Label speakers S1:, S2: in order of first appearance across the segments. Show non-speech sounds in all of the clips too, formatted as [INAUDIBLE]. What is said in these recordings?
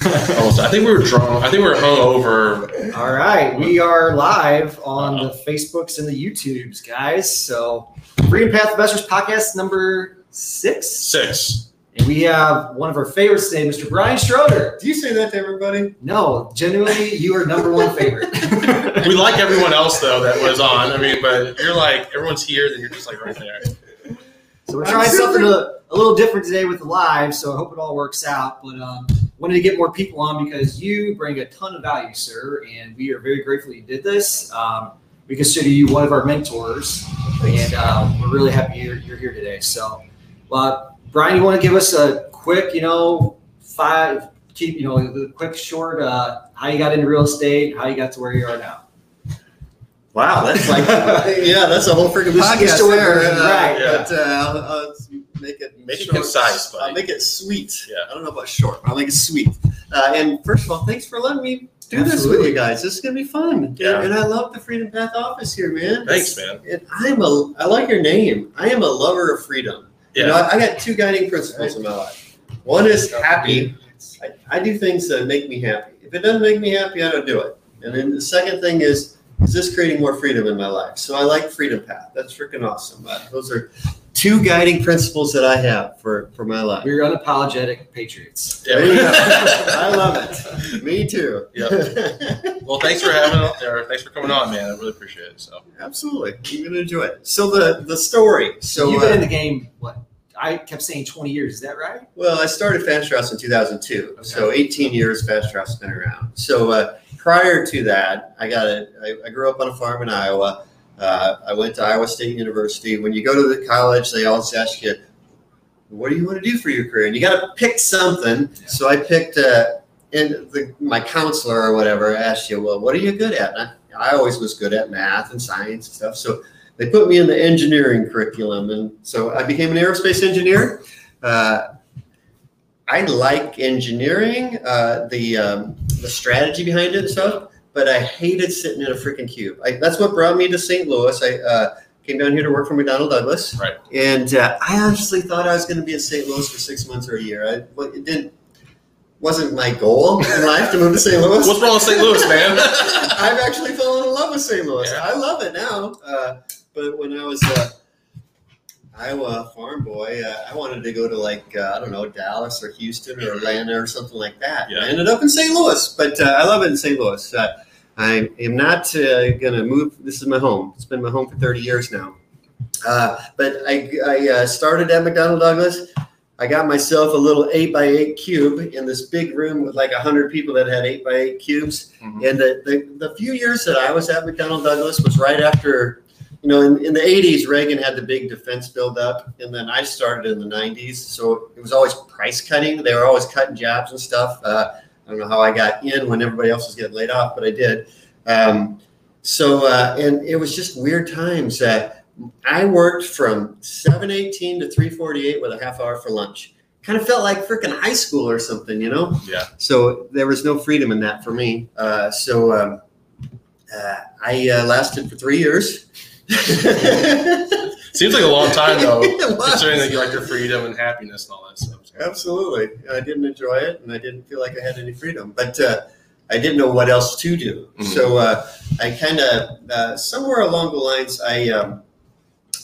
S1: [LAUGHS] Almost. I think we were drunk. I think we were hung over.
S2: All right, we are live on the Facebooks and the YouTubes, guys. So, Freedom Path Investors podcast number six,
S1: Six.
S2: and we have one of our favorites today, Mr. Brian Schroeder.
S3: Do you say that to everybody?
S2: No, genuinely, you are number one favorite. [LAUGHS]
S1: We like everyone else though that was on. I mean, but you're like everyone's here, then you're just like right there.
S2: So we're trying something a, a little different today with the live. So I hope it all works out. But um, wanted to get more people on because you bring a ton of value, sir, and we are very grateful you did this. Um, we consider you one of our mentors, and um, we're really happy you're, you're here today. So, uh, Brian, you want to give us a quick, you know, five, keep, you know, the quick, short, uh, how you got into real estate, how you got to where you are now.
S3: Wow, that's like [LAUGHS] yeah, that's a whole freaking
S2: Just-
S3: podcast there. uh,
S2: right,
S1: yeah.
S3: But uh, I'll, I'll make it
S1: Make it
S3: short.
S1: concise, buddy.
S3: I'll make it sweet.
S1: Yeah.
S3: I don't know about short, but I'll make it sweet. Uh, and first of all, thanks for letting me do this with you guys. This is gonna be fun.
S1: Yeah.
S3: And I love the Freedom Path office here, man.
S1: Thanks, man.
S3: And I'm a I like your name. I am a lover of freedom. You know,
S1: Yeah.
S3: I, I got two guiding principles in my life. One is happy. I, I do things that make me happy. If it doesn't make me happy, I don't do it. And then the second thing is, is this creating more freedom in my life? So I like Freedom Path. That's freaking awesome. Uh, those are two guiding principles that I have for, for my life.
S2: We're unapologetic patriots.
S3: There you go.
S1: Yeah. [LAUGHS]
S3: I love it. Me too.
S1: Well, thanks for having. Or thanks for coming on, man. I really appreciate it. So
S3: Absolutely. You're gonna enjoy it. So the the story. So
S2: you've been
S3: uh,
S2: in the game, what? I kept saying 20 years. Is that right?
S3: Well, I started Fast House in 2002, so 18 years Fast House has been around. So uh, prior to that, I got a. I, I grew up on a farm in Iowa. Uh, I went to Iowa State University. When you go to the college, they always ask you, "What do you want to do for your career?" And you got to pick something. So I picked. Uh, and the, my counselor or whatever asked you, "Well, what are you good at?" And I, I always was good at math and science and stuff. So they put me in the engineering curriculum, and so I became an aerospace engineer. Uh, I like engineering, uh, the um, the strategy behind it and stuff, but I hated sitting in a freaking cube. I, that's what brought me to St. Louis. I uh, came down here to work for McDonnell Douglas,
S1: Right.
S3: And uh, I honestly thought I was going to be in St. Louis for six months or a year. I, well, it didn't wasn't my goal in life to move to St. Louis.
S1: what's wrong with St. Louis, man? [LAUGHS]
S3: I've actually fallen in love with St. Louis.
S1: Yeah.
S3: I love it now. Uh, but when I was uh, Iowa farm boy, uh, I wanted to go to like uh, I don't know Dallas or Houston or Atlanta or something like that.
S1: Yeah.
S3: I ended up in St. Louis, but uh, I love it in St. Louis. Uh, I am not uh, going to move. This is my home. It's been my home for 30 years now. Uh, but I, I uh, started at McDonnell Douglas. I got myself a little eight by eight cube in this big room with like hundred people that had eight by eight cubes.
S1: Mhm.
S3: And the, the, the few years that I was at McDonnell Douglas was right after, you know, in, in the 80s, Reagan had the big defense build up. And then I started in the 90s. So it was always price cutting. They were always cutting jobs and stuff. Uh, I don't know how I got in when everybody else was getting laid off, but I did. Um, so, uh, and it was just weird times. Uh, I worked from 718 to 348 with a half hour for lunch. Kind of felt like freaking high school or something, you know?
S1: Yeah.
S3: So there was no freedom in that for me. Uh, so um, uh, I uh, lasted for three years. [LAUGHS]
S1: Seems like a long time though, [LAUGHS]
S3: It was.
S1: considering that you like your freedom and happiness and all that stuff.
S3: Absolutely. I didn't enjoy it and I didn't feel like I had any freedom, but uh, I didn't know what else to do.
S1: Mhm.
S3: So uh, I kind of, uh, somewhere along the lines, I, um,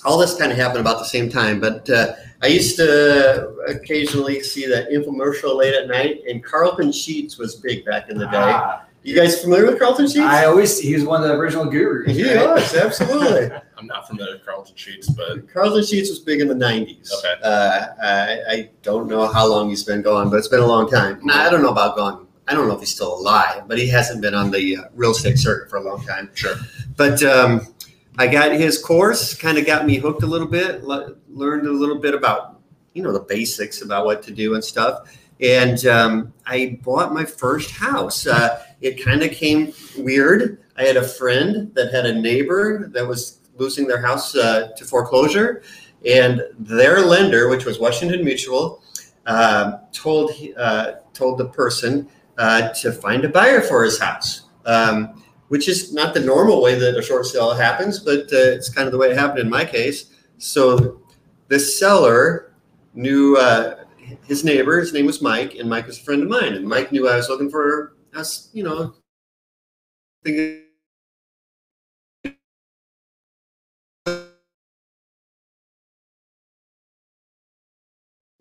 S3: all this kind of happened about the same time, but uh, I used to occasionally see that infomercial late at night, and Carleton Sheets was big back in the day.
S2: Ah,
S3: You guys familiar with Carleton Sheets?
S2: I always he was one of the original gurus.
S3: he
S2: right?
S3: was, absolutely. [LAUGHS]
S1: I'm not familiar with Carleton Sheets, but
S3: Carleton Sheets was big in the 90s.
S1: Okay.
S3: Uh, I, I don't know how long he's been gone, but it's been a long time. Nah, I don't know about gone. I don't know if he's still alive, but he hasn't been on the uh, real estate circuit for a long time.
S1: sure.
S3: But um, I got his course, kind of got me hooked a little bit, le- learned a little bit about, you know, the basics about what to do and stuff. And um, I bought my first house. Uh, it kind of came weird. I had a friend that had a neighbor that was losing their house uh, to foreclosure, and their lender, which was Washington Mutual, uh, told uh, told the person uh, to find a buyer for his house. Um, which is not the normal way that a short sale happens, but uh, it's kind of the way it happened in my case. So the seller knew uh, his neighbor, his name was Mike, and Mike was a friend of mine. And Mike knew I was looking for us, you know, thinking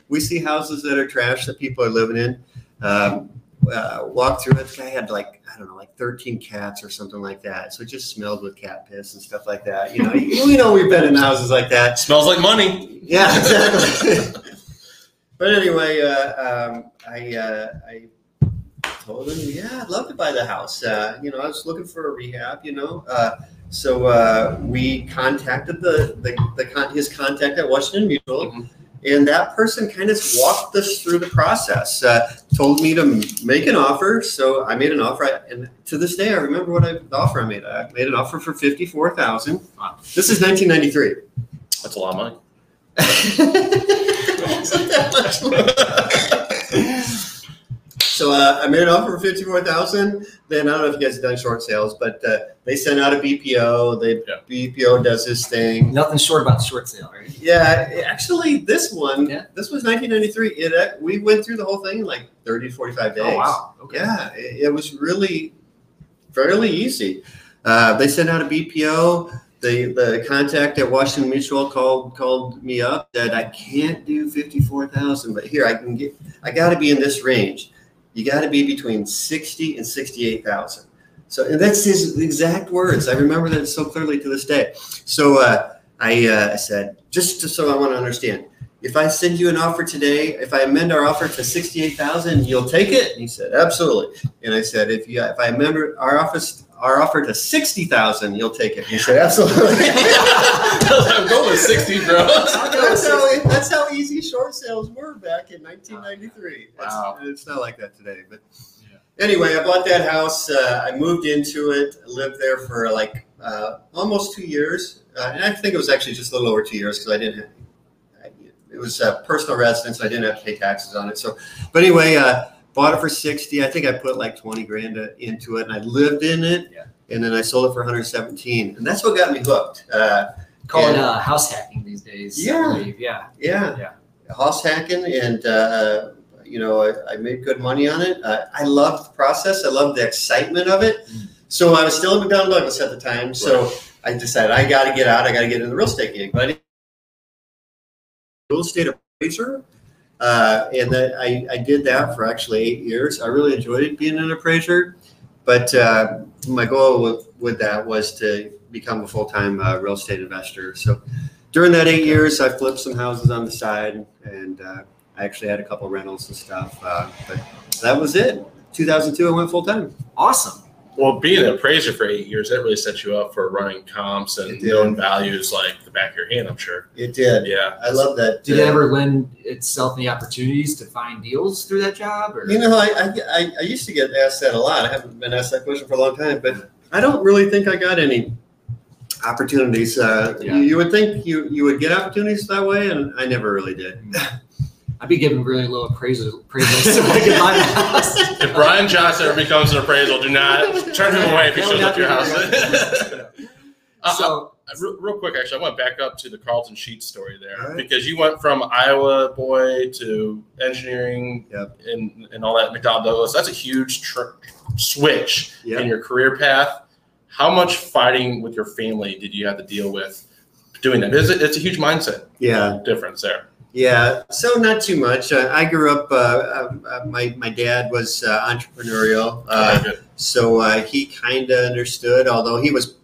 S3: we see houses that are trash that people are living in. Um, uh, walk through it. The guy had like I don't know, like 13 cats or something like that. So it just smelled with cat piss and stuff like that. You know, we know we've been in houses like that.
S1: Smells like money.
S3: Yeah, exactly. [LAUGHS] but anyway, uh, um, I uh, I told him, yeah, I'd love to buy the house. Uh, you know, I was looking for a rehab. You know, uh, so uh, we contacted the the, the con- his contact at Washington Mutual.
S1: Mhm.
S3: And that person kind of walked us through the process, uh, told me to make an offer. So I made an offer. I- And to this day, I remember what I, the offer I made. I made an offer for 54000
S2: Wow.
S3: This is 1993.
S1: That's a lot of money. [LAUGHS]
S3: Wasn't that much. so uh, I made an offer for fifty-four thousand. Then I don't know if you guys have done short sales, but uh, they sent out a BPO. They
S1: Yeah.
S3: BPO does this thing.
S2: Nothing short about the short sale, right?
S3: Yeah, actually, this one,
S2: Yeah.
S3: this was 1993. It uh, we went through the whole thing in like 30 to 45 days.
S2: Oh wow. Okay.
S3: Yeah, it, it was really fairly easy. Uh, they sent out a BPO. The the contact at Washington Mutual called called me up that I can't do fifty four thousand, but here I can get. I got to be in this range. You got to be between sixty and sixty eight thousand. So and that's his exact words. I remember that so clearly to this day. So uh, I uh, said just so I want to understand. If I send you an offer today, if I amend our offer to sixty-eight thousand, you'll take it. And he said, absolutely. And I said, if you, if I amend our office, our offer to sixty thousand, you'll take it. He said, [LAUGHS] absolutely. [LAUGHS]
S1: I'm going with 60, bro.
S3: that's, how, that's how easy short sales were back in 1993. It's-
S1: Wow.
S3: It's, not like that today. But anyway, I bought that house. Uh, I moved into it, lived there for like uh, almost two years. Uh, and I think it was actually just a little over two years because I didn't. I, it was a personal residence. I didn't have to pay taxes on it. So, but anyway, uh, bought it for 60. I think I put like 20 grand into it and I lived in it.
S2: Yeah.
S3: And then I sold it for 117. And that's what got me hooked. Uh,
S2: Call it uh, house hacking these days. I
S3: Yeah.
S2: believe. Yeah.
S3: Yeah.
S2: Yeah.
S3: House hacking, and uh, you know, I, I made good money on it. Uh, I loved the process. I loved the excitement of it.
S2: Mm.
S3: So I was still in McDonnell Douglas at the time. So I decided I got to get out. I got to get in the real estate gig. But real estate appraiser, uh, and that I, I did that for actually eight years. I really enjoyed being an appraiser. But uh, my goal with, with that was to become a full time uh, real estate investor. So during that eight years, I flipped some houses on the side, and uh, I actually had a couple rentals and stuff. Uh, but that was it. 2002, I went full time.
S2: Awesome.
S1: Well, being an appraiser for eight years, that really sets you up for running comps and
S3: It
S1: knowing values like the back of your hand, I'm sure.
S3: It did.
S1: Yeah.
S3: I love that.
S2: Did it ever lend itself any opportunities to find deals through that job? Or
S3: You know, I, I, I, I used to get asked that a lot. I haven't been asked that question for a long time, but I don't really think I got any opportunities. Uh,
S2: Yeah.
S3: you, you would think you, you would get opportunities that way, and I never really did.
S2: I'd be giving really low appraisal appraisals so I could the house.
S1: If Brian Johnson ever becomes an appraisal, do not turn him away if he shows up to your house.
S2: to [LAUGHS]
S1: Uh,
S2: so
S1: real, real quick, actually, I want to back up to the Carleton Sheets story there
S3: All right.
S1: because you went from Iowa boy to engineering
S3: Yep.
S1: and, and all that at McDonnell Douglas. That's a huge tr- switch
S3: Yeah.
S1: in your career path. How much fighting with your family did you have to deal with doing that? It's a, it's a huge mindset
S3: Yeah.
S1: difference there.
S3: Yeah, so not too much. Uh, I grew up. Uh, uh, my my dad was uh, entrepreneurial, uh, so uh, he kind of understood. Although he was,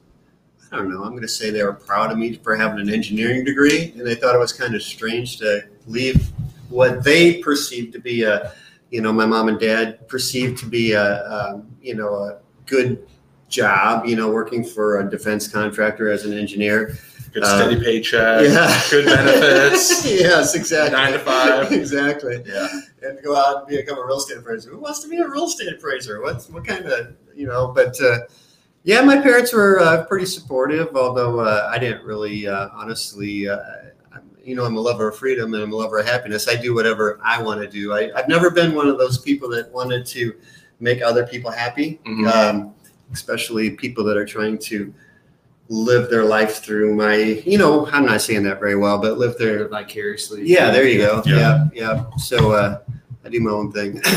S3: I don't know. I'm going to say they were proud of me for having an engineering degree, and they thought it was kind of strange to leave what they perceived to be a, you know, my mom and dad perceived to be a, um, you know, a good job. You know, working for a defense contractor as an engineer.
S1: Good
S3: Uh,
S1: steady paycheck,
S3: yeah.
S1: good benefits. [LAUGHS]
S3: yes, exactly.
S1: Nine to five.
S3: exactly.
S1: Yeah.
S3: And go out and become a real estate appraiser. Who wants to be a real estate appraiser? What's what kind of you know? But uh, yeah, my parents were uh, pretty supportive. Although uh, I didn't really, uh, honestly, uh, you know, I'm a lover of freedom and I'm a lover of happiness. I do whatever I want to do. I, I've never been one of those people that wanted to make other people happy,
S1: Mhm.
S3: um, especially people that are trying to live their life through my, you know, I'm not saying that very well, but live their,
S2: vicariously.
S3: yeah, there you go.
S1: Yeah.
S3: Yeah, yeah. So uh, I do my own thing. [COUGHS]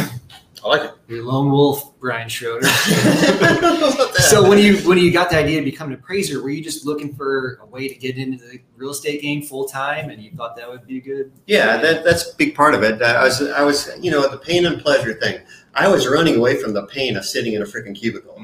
S1: I like it.
S2: Your lone wolf, Brian Schroeder.
S3: I don't know about that.
S2: so when you when you got the idea to become an appraiser, were you just looking for a way to get into the real estate game full time, and you thought that would be good?
S3: Yeah, that, that's a big part of it. I was, I was, you know, the pain and pleasure thing. I was running away from the pain of sitting in a freaking cubicle.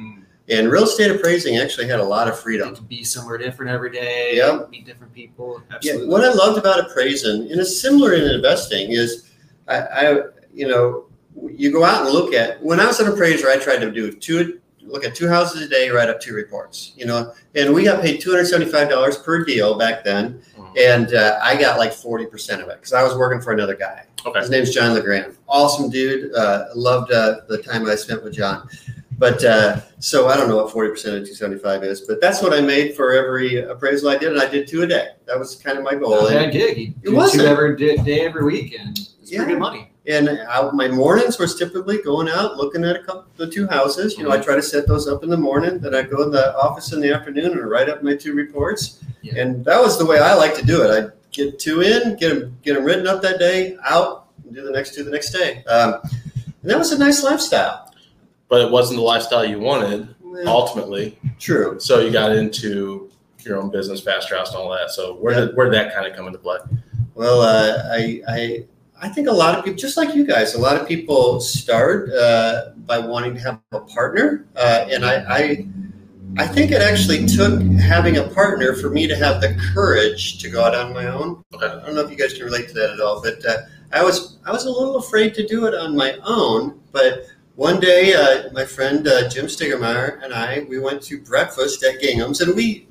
S3: And real estate appraising actually had a lot of freedom.
S2: to be somewhere different every day.
S3: Yep.
S2: Meet different people.
S3: Yeah,
S2: Absolutely.
S3: what I loved about appraising, and it's similar in investing, is I, I, you know, you go out and look at. When I was an appraiser, I tried to do two, look at two houses a day, write up two reports. You know, and we got paid two hundred seventy-five dollars per deal back then,
S1: Mhm.
S3: and uh, I got like forty percent of it because I was working for another guy.
S1: Okay.
S3: His name's John LeGrand. Awesome dude. Uh, loved uh, the time I spent with John. But uh, so I don't know what 40% of 275 is, but that's what I made for every appraisal I did. And I did two a day. That was kind of my goal.
S2: Not a
S3: And,
S2: bad gig. You
S3: It wasn't.
S2: two every day, day every weekend. it's
S3: Yeah.
S2: pretty good money.
S3: and I, my mornings was typically going out, looking at a couple, the two houses. You know, I try to set those up in the morning. Then I go in the office in the afternoon and write up my two reports.
S2: Yeah.
S3: And that was the way I like to do it. I get two in, get them, get them written up that day, out, and do the next two the next day. Um, and that was a nice lifestyle.
S1: But it wasn't the lifestyle you wanted
S3: Well,
S1: ultimately.
S3: true.
S1: So you got into your own business, fast house, and all that. So where did where did that kind of come into play?
S3: Well, uh, I, I, I think a lot of people, just like you guys, a lot of people start uh, by wanting to have a partner, uh, and I, I, I think it actually took having a partner for me to have the courage to go out on my own.
S1: Okay.
S3: I don't know if you guys can relate to that at all, but uh, I was, I was a little afraid to do it on my own. But one day, uh, my friend uh, Jim Stigermeyer and I, we went to breakfast at Gingham's, and we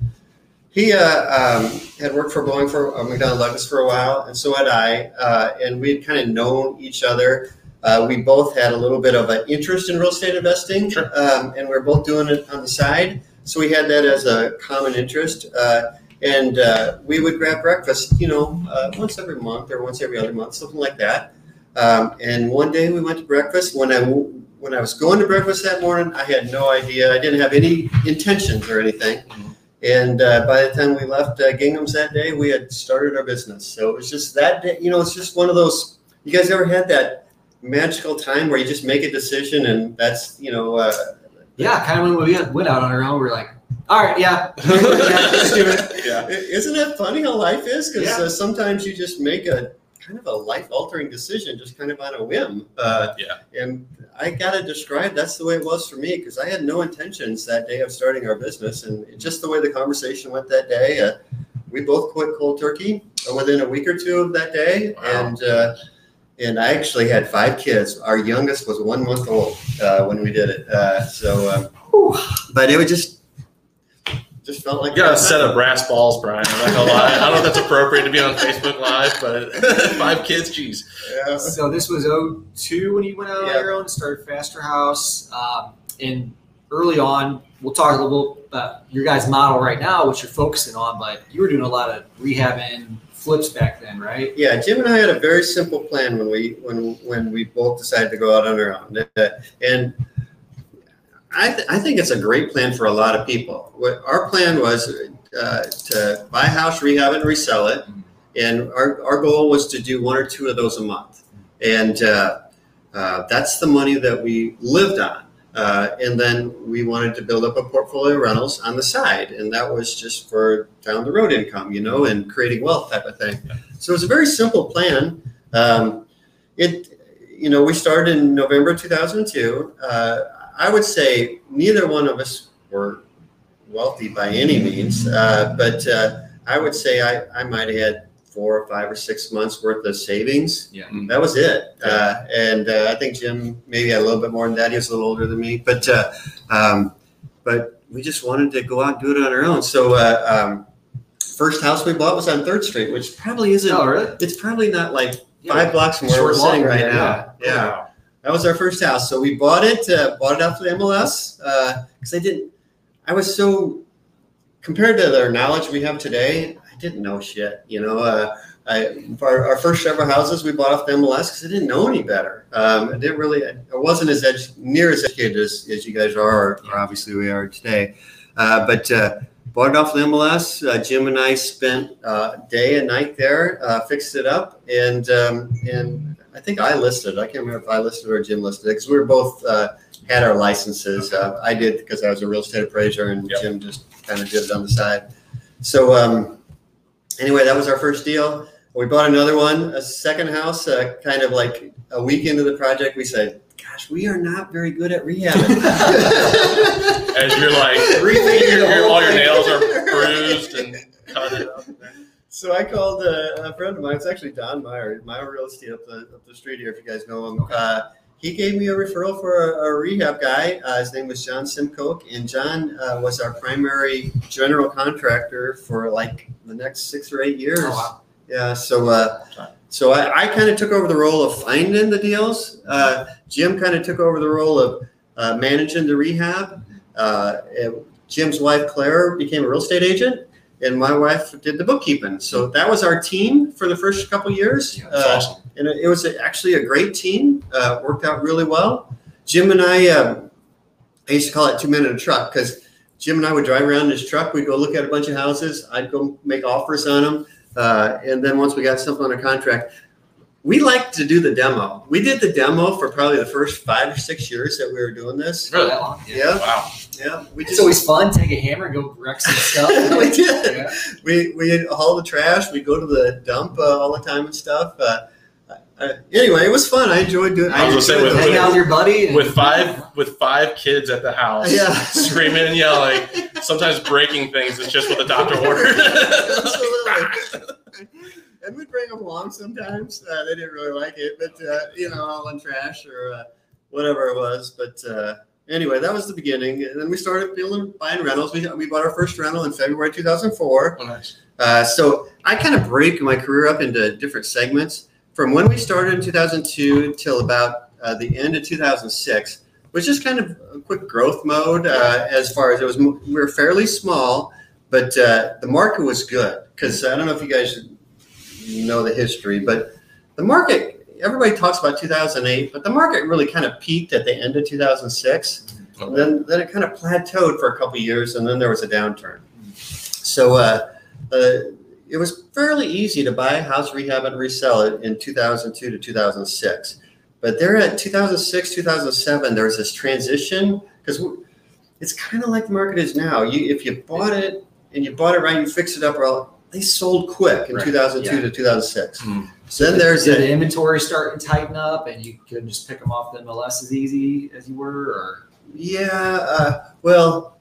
S3: he uh, um, had worked for Boeing for uh, McDonnell Douglas for a while, and so had I. Uh, and we had kind of known each other. Uh, we both had a little bit of an interest in real estate investing,
S1: Sure.
S3: um, and we are both doing it on the side. So we had that as a common interest. Uh, and uh, we would grab breakfast, you know, uh, once every month or once every other month, something like that. Um, and one day we went to breakfast. When I when I was going to breakfast that morning, I had no idea. I didn't have any intentions or anything. And uh, by the time we left uh, Gingham's that day, we had started our business. So it was just that day, you know, it's just one of those. You guys ever had that magical time where you just make a decision and that's, you know, uh,
S2: Yeah, kind of when we went out on our own, we are like, all right, yeah, [LAUGHS] yeah let's do it.
S1: Yeah.
S3: isn't that funny how life is? Because
S2: Yeah.
S3: uh, sometimes you just make a kind of a life altering decision just kind of on a whim. Uh,
S1: Yeah.
S3: And I got to describe that's the way it was for me because I had no intentions that day of starting our business. And just the way the conversation went that day, uh, we both quit cold turkey uh, within a week or two of that day.
S1: Wow.
S3: And uh, and I actually had five kids. Our youngest was one month old uh, when we did it. Uh, so, um, but it was just just felt like
S1: You got a set of brass balls, Brian. I'm not gonna lie. I don't know if that's appropriate to be on Facebook Live, but [LAUGHS] five kids, jeez.
S3: Yeah.
S2: So this was 02 when you went out on
S3: Yeah.
S2: your own, and started Faster House. Um, and early on, we'll talk a little bit about your guys' model right now, which you're focusing on, but you were doing a lot of rehabbing flips back then, right?
S3: Yeah, Jim and I had a very simple plan when we when when we both decided to go out on our own, Uh, and I th- I think it's a great plan for a lot of people. What our plan was uh, to buy a house, rehab it, and resell it, and our our goal was to do one or two of those a month, and uh, uh, that's the money that we lived on. Uh, and then we wanted to build up a portfolio of rentals on the side, and that was just for down the road income, you know, and creating wealth type of thing. So it's a very simple plan. Um, it, you know, we started in November 2002. I would say neither one of us were wealthy by any means, uh, but uh, I would say I, I might have had four or five or six months worth of savings.
S2: Yeah.
S3: That was it. Uh, and uh, I think Jim maybe had a little bit more than that. He was a little older than me, but uh, um, but we just wanted to go out and do it on our own. So uh, um, first house we bought was on Third Street, which probably isn't.
S2: Oh, really?
S3: It's probably not like
S2: Yeah.
S3: five blocks from where
S2: Short
S3: we're sitting right now.
S2: yeah.
S3: Yeah. That was our first house. So we bought it, uh, bought it off the MLS because I didn't. I was so compared to the knowledge we have today. I didn't know shit. You know, uh, I, our, our first several houses we bought off the MLS because I didn't know any better. Um, I didn't really. I wasn't as edu- near as educated as, as you guys are, or, or obviously we are today. Uh, but uh, bought it off the MLS. Uh, Jim and I spent uh, day and night there, uh, fixed it up, and um, and I think I listed. I can't remember if I listed or Jim listed because we were both uh, had our licenses. Uh, I did because I was a real estate appraiser, and
S1: Yep.
S3: Jim just kind of did it on the side. So um, anyway, that was our first deal. We bought another one, a second house, uh, kind of like a week into the project. We said, "Gosh, we are not very good at rehabbing." [LAUGHS] [LAUGHS]
S1: As you're like,
S3: Rethinking
S1: your-
S3: the
S1: your- all your nails are bruised and cut it up.
S3: So I called uh, a friend of mine. It's actually Don Meyer, Meyer Real Estate up the up the street here. If you guys know him, uh, he gave me a referral for a, a rehab guy. Uh, his name was John Simcoe, and John uh, was our primary general contractor for like the next six or eight years.
S2: Oh, wow.
S3: Yeah. So uh, so I, I kind of took over the role of finding the deals. Uh, Jim kind of took over the role of uh, managing the rehab. Uh, and Jim's wife Claire became a real estate agent, and my wife did the bookkeeping. So that was our team for the first couple years.
S2: Yeah,
S3: Uh,
S1: awesome.
S3: and it was actually a great team. Uh, worked out really well. Jim and I, um, I used to call it two men in a truck because Jim and I would drive around in his truck. We'd go look at a bunch of houses. I'd go make offers on them, uh, and then once we got something under contract, we liked to do the demo. We did the demo for probably the first five or six years that we were doing this.
S1: Really?
S2: That long?
S3: Yeah,
S1: Wow.
S3: Yeah. We
S2: It's
S3: just
S2: always fun. Take a hammer and go wreck some stuff. [LAUGHS]
S3: we did.
S2: Yeah.
S3: We we haul the trash. We go to the dump uh, all the time and stuff. Uh, uh, anyway, it was fun. I enjoyed doing.
S1: I was gonna say with-
S2: Hang
S3: it.
S2: out with your buddy. and-
S1: With five with five kids at the house,
S3: Yeah.
S1: screaming and yelling, sometimes breaking things. It's just what the doctor [LAUGHS] ordered.
S3: Absolutely. and we'd bring them along sometimes. Uh, they didn't really like it, but uh, you know, all in trash or uh, whatever it was. But uh, anyway, that was the beginning. And then we started building, buying rentals. We, we bought our first rental in February 2004.
S1: Oh, nice.
S3: Uh, so I kind of break my career up into different segments. From when we started in 2002 till about uh, the end of 2006, was just kind of a quick growth mode. Uh, as far as it was, we were fairly small, but uh, the market was good because I don't know if you guys know the history, but the market. Everybody talks about 2008, but the market really kind of peaked at the end of 2006. And then, then it kind of plateaued for a couple of years, and then there was a downturn. So uh, uh, it was fairly easy to buy a house, rehab, and resell it in 2002 to 2006. But there at 2006, 2007, there was this transition because it's kind of like the market is now. You, if you bought it and you bought it right, you fix it up well, they sold quick in
S2: Right,
S3: 2002
S2: yeah.
S3: to 2006.
S1: Hmm.
S3: So then there's
S2: Did
S3: a,
S2: the inventory start to tighten up, and you couldn't just pick them off the MLS as easy as you were, or
S3: Yeah, uh, well,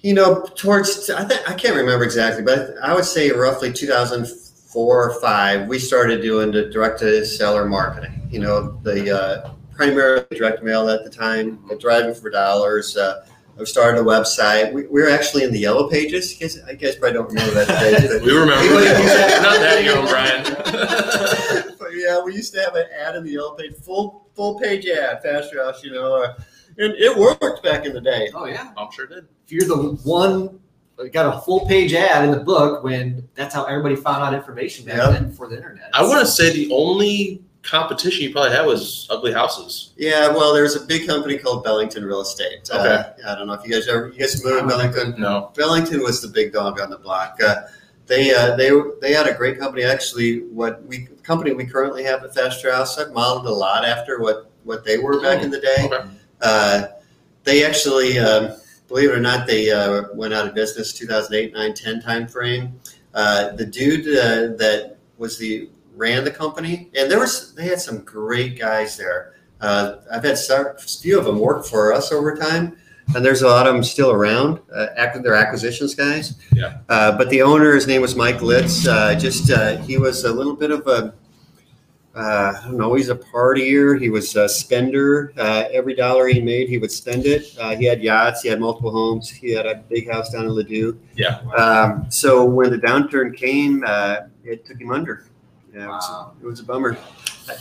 S3: you know, towards I think I can't remember exactly, but I would say roughly 2004 or five, we started doing the direct to seller marketing. You know, the uh, primarily direct mail at the time, driving for dollars. Uh, I started a website. We, we were actually in the yellow pages. You guys, I guess probably don't remember that [LAUGHS] today. but-
S1: We remember.
S3: Anybody use
S1: We're
S3: that?
S1: not that [LAUGHS] young, Brian. [LAUGHS]
S3: but yeah, we used to have an ad in the yellow page, full full page ad, Faster House, you know, uh, and it worked back in the day.
S2: oh yeah,
S1: I'm sure it did.
S2: if you're the one that got a full page ad in the book when that's how everybody found out information back
S3: Yeah.
S2: then before the internet.
S1: I want to say the only competition you probably had was ugly houses.
S3: Yeah, well, there's a big company called Bellington Real Estate. Uh,
S1: Okay.
S3: I don't know if you guys ever you guys familiar with Bellington.
S1: No.
S3: Bellington was the big dog on the block. Uh, they uh, they they had a great company. Actually, what we company we currently have at Faster House, I've modeled a lot after what what they were back in the day.
S1: Okay.
S3: Uh, they actually, um, believe it or not, they uh, went out of business 2008, 9, 10 time frame. Uh, the dude uh, that was the ran the company, and there was they had some great guys there. Uh, I've had a few of them work for us over time, and there's a lot of them still around. Uh, they're acquisitions guys.
S1: Yeah.
S3: Uh, but the owner, his name was Mike Litz. Uh, just uh, he was a little bit of a uh, I don't know. He's a partier. He was a spender. Uh, every dollar he made, he would spend it. Uh, he had yachts. He had multiple homes. He had a big house down in Ladue.
S1: Yeah.
S3: Um, so when the downturn came, uh, it took him under. Yeah, it, was,
S2: Wow.
S3: it was a bummer. I,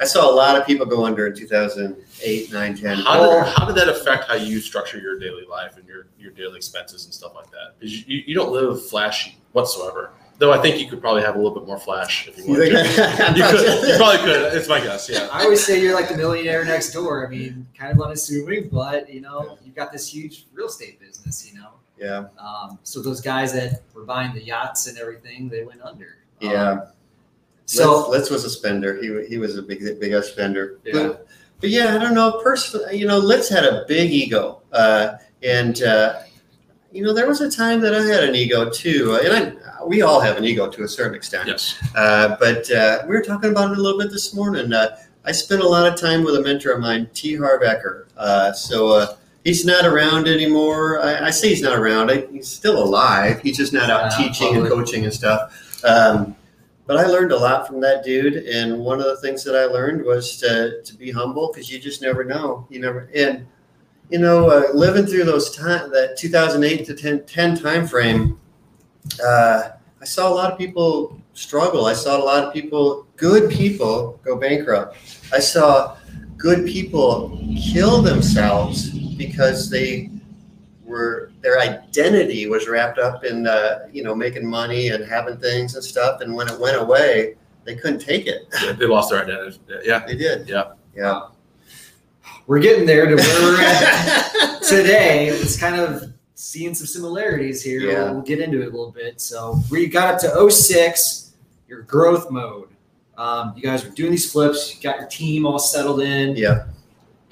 S3: I saw a lot of people go under in 2008, 9, 10.
S1: How did, how did that affect how you structure your daily life and your, your daily expenses and stuff like that? Because you, you don't live flashy whatsoever. Though I think you could probably have a little bit more flash if you
S3: You
S1: wanted
S3: think-
S1: to. [LAUGHS] You could. You probably could. It's my guess. Yeah.
S2: I always say you're like the millionaire next door. I mean, kind of unassuming, but you know, you've got this huge real estate business. You know,
S3: Yeah.
S2: Um, so those guys that were buying the yachts and everything, they went under. Um,
S3: Yeah.
S2: So
S3: Litz, Litz was a spender. He, he was a big big spender.
S2: Yeah.
S3: But, but yeah, I don't know. Personally, you know, Litz had a big ego, uh, and uh, you know, there was a time that I had an ego too, and I, we all have an ego to a certain extent.
S1: Yes.
S3: Uh, but uh, we were talking about it a little bit this morning. Uh, I spent a lot of time with a mentor of mine, T. Harbecker. Uh, so uh, he's not around anymore. I, I say he's not around. I, he's still alive. He's just not out
S2: Yeah,
S3: teaching and coaching and stuff. Um, but I learned a lot from that dude. And one of the things that I learned was to, to be humble because you just never know. You never and you know uh, living through those time that 2008 to 10, 10 time frame. Uh, I saw a lot of people struggle. I saw a lot of people, good people, go bankrupt. I saw good people kill themselves because they were their identity was wrapped up in uh, you know making money and having things and stuff. And when it went away, they couldn't take it.
S1: Yeah, they lost their identity. Yeah. [LAUGHS]
S3: They did.
S1: Yeah.
S3: Yeah.
S2: we're getting there to where we're at [LAUGHS] today. It's kind of seeing some similarities here.
S3: Yeah.
S2: We'll, we'll get into it a little bit. So we got up to 06, your growth mode. Um, you guys were doing these flips. You got your team all settled in.
S3: Yeah.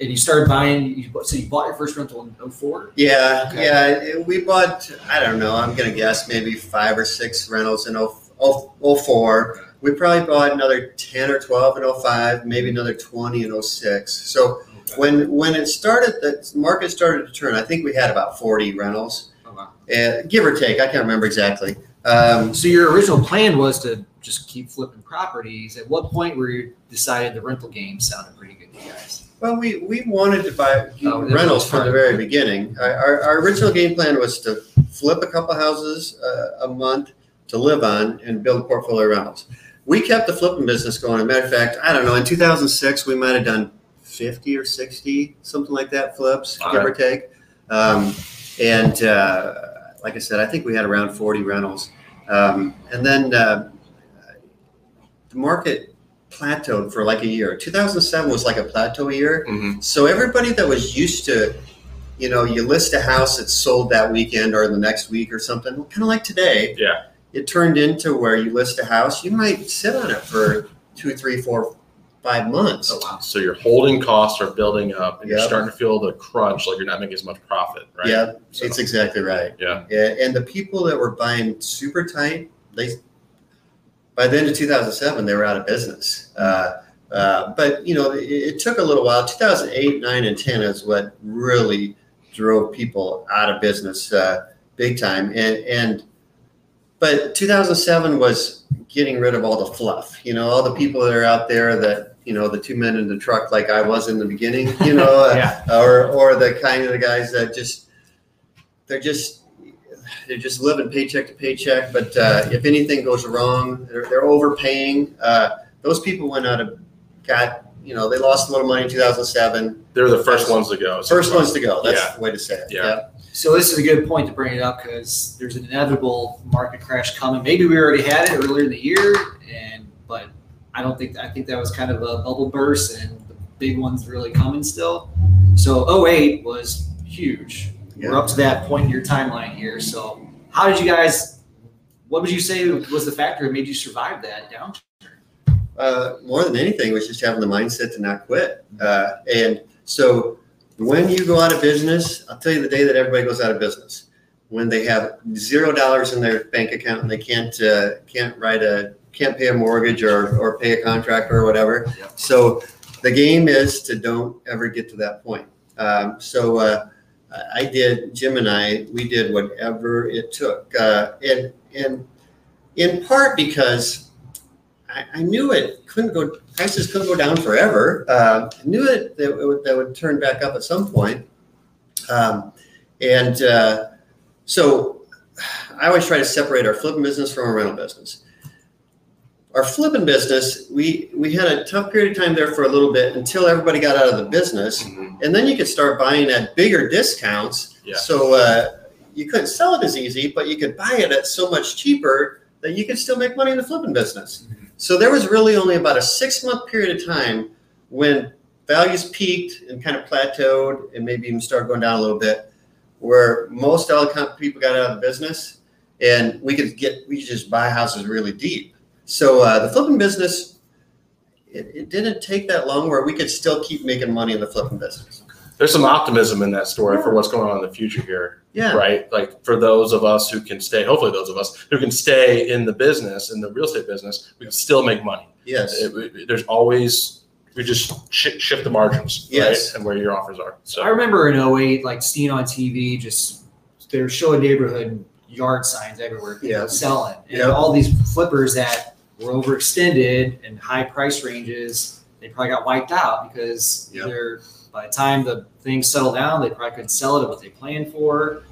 S2: And you started buying. You, bought- so you bought your first rental in 04?
S3: Yeah,
S2: Okay.
S3: yeah. We bought, I don't know, I'm going to guess maybe five or six rentals in 0- 0- 04. We probably bought another 10 or 12 in 05, maybe another 20 in 06. So when when it started, the market started to turn, I think we had about 40 rentals,
S2: Oh, wow.
S3: uh, give or take. I can't remember exactly. Um,
S2: So your original plan was to just keep flipping properties. At what point were you decided the rental game sounded pretty good to you guys?
S3: Well, we, we wanted to buy
S2: Oh,
S3: rentals from the very beginning. Our, our, original game plan was to flip a couple houses uh, a month to live on and build a portfolio of rentals. We kept the flipping business going. As a matter of fact, I don't know, in 2006, we might have done 50 or 60, something like that, flips, give or take. Um, and uh, like I said, I think we had around 40 rentals. Um, and then uh, the market plateaued for like a year. 2007 was like a plateau year.
S1: hmm
S3: So everybody that was used to, you know, you list a house that's sold that weekend or the next week or something, kind of like today.
S1: Yeah.
S3: It turned into where you list a house, you might sit on it for two, three, four, five months.
S2: Oh wow.
S1: So your holding costs are building up, and you're starting to feel the crunch, like you're not making as much profit, right?
S3: Yeah,
S1: So-
S3: it's exactly right.
S1: Yeah.
S3: Yeah, and the people that were buying super tight, they by the end of 2007 they were out of business. Uh, uh, but you know, it, it took a little while. 2008, 9, and 10 is what really drove people out of business uh, big time. And and but 2007 was getting rid of all the fluff. You know, all the people that are out there that you know the two men in the truck like I was in the beginning. [LAUGHS] You know, uh,
S2: Yeah.
S3: or or the kind of the guys that just they're just they're just living paycheck to paycheck. But uh, if anything goes wrong, they're, they're overpaying. Uh, those people went out of got you know they lost a little money in 2007.
S1: They're the first ones to go. So
S3: First ones to go. That's
S1: Yeah.
S3: the way to say it.
S1: Yeah.
S2: So this is a good point to bring it up because there's an inevitable market crash coming. Maybe we already had it earlier in the year, and but I don't think I think that was kind of a bubble burst, and the big one's really coming still. So 08 was huge. We're up to that point in your timeline here. So how did you guys? What would you say was the factor that made you survive that downturn?
S3: uh, more than anything was just having the mindset to not quit. Uh, and so when you go out of business, I'll tell you the day that everybody goes out of business when they have zero dollars in their bank account and they can't uh, can't write a can't pay a mortgage or, or pay a contractor or whatever.
S2: Yep.
S3: So the game is to don't ever get to that point. Um, so uh, I did Jim and I we did whatever it took, uh, and and in part because I, I knew it couldn't go prices couldn't go down forever. Uh, I knew it that it would, that would turn back up at some point. Um, and uh, so I always try to separate our flipping business from our rental business. Our flipping business, we we had a tough period of time there for a little bit until everybody got out of the business,
S1: Mhm.
S3: and then you could start buying at bigger discounts.
S1: Yeah.
S3: So uh, you couldn't sell it as easy, but you could buy it at so much cheaper that you could still make money in the flipping business. So there was really only about a six month period of time when values peaked and kind of plateaued and maybe even started going down a little bit, where most com- people got out of the business, and we could get we could just buy houses really deep. So uh, the flipping business, it, it didn't take that long where we could still keep making money in the flipping business.
S1: There's some optimism in that story for what's going on in the future here,
S3: Yeah,
S1: right? Like for those of us who can stay, hopefully those of us who can stay in the business, in the real estate business, we can still make money.
S3: yes,
S1: It- it- there's always we just sh- shift the margins,
S3: Yes.
S1: right, and where your offers are. So
S2: I remember in 08, like seeing on TV, just they were showing neighborhood yard signs everywhere,
S3: Yeah.
S2: selling, and
S3: Yeah.
S2: all these flippers that were overextended and high price ranges, they probably got wiped out because
S3: Yeah.
S2: either by the time the things settled down, they probably couldn't sell it at what they planned for,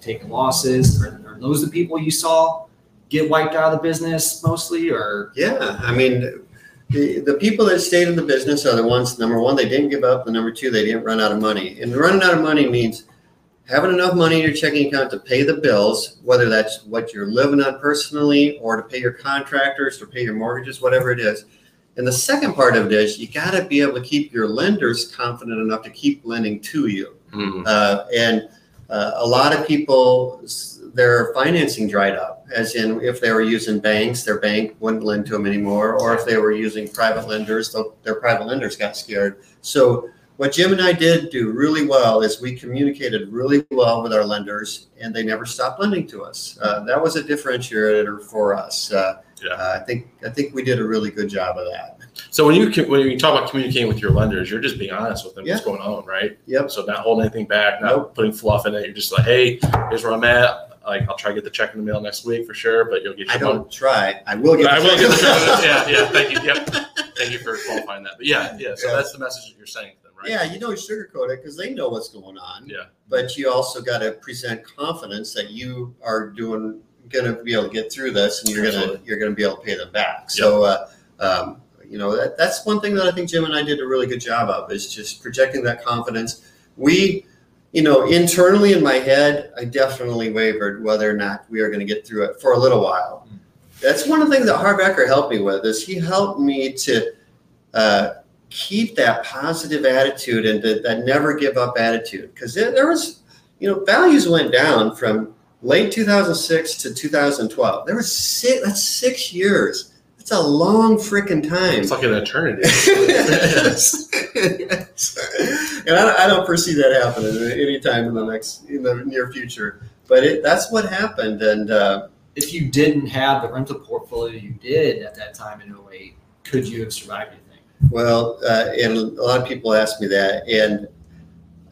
S2: taking losses. Are, are those the people you saw get wiped out of the business mostly, or
S3: yeah. I mean, the, the people that stayed in the business are the ones. Number one, they didn't give up, and number two, they didn't run out of money. And running out of money means having enough money in your checking account to pay the bills, whether that's what you're living on personally or to pay your contractors, to pay your mortgages, whatever it is. And the second part of it is you got to be able to keep your lenders confident enough to keep lending to you.
S1: mm,
S3: Uh, and uh, a lot of people, their financing dried up, as in if they were using banks, their bank wouldn't lend to them anymore, or if they were using private lenders, their private lenders got scared. So what Jim and I did do really well is we communicated really well with our lenders, and they never stopped lending to us. Uh, that was a differentiator for us. Uh,
S1: Yeah.
S3: uh, I think I think we did a really good job of that.
S1: so when you when you talk about communicating with your lenders, you're just being honest with them
S3: yeah.
S1: what's going on, right?
S3: Yep.
S1: So not holding anything back, not putting fluff in it. You're just like, hey, here's where I'm at. Like I'll try to get the check in the mail next week for sure, but you'll get your
S3: I
S1: money.
S3: don't try. I will get.
S1: I will
S3: the
S1: get the
S3: check.
S1: check. [LAUGHS] yeah, yeah. Thank you. Yep. Thank you for qualifying that. But yeah, yeah. So
S3: Yeah.
S1: that's the message that you're saying right?
S3: Yeah, you don't sugarcoat it because they know what's going on.
S1: Yeah.
S3: But you also got to present confidence that you are doing going to be able to get through this, and you're going to you're going to be able to pay them back. So, uh, um, you know, that, that's one thing that I think Jim and I did a really good job of is just projecting that confidence. We, you know, internally in my head, I definitely wavered whether or not we are going to get through it for a little while. That's one of the things that Harbecker helped me with is he helped me to uh, keep that positive attitude and that, that never give up attitude because there, there was you know values went down from late 2006 to 2012 there was six that's six years that's a long freaking time
S1: It's like an eternity. [LAUGHS]
S3: yes. Yes. and I, I don't foresee that happening anytime in the next in the near future but it, that's what happened and uh,
S2: if you didn't have the rental portfolio you did at that time in 08, could you have survived? You think?
S3: Well, uh, and a lot of people ask me that, and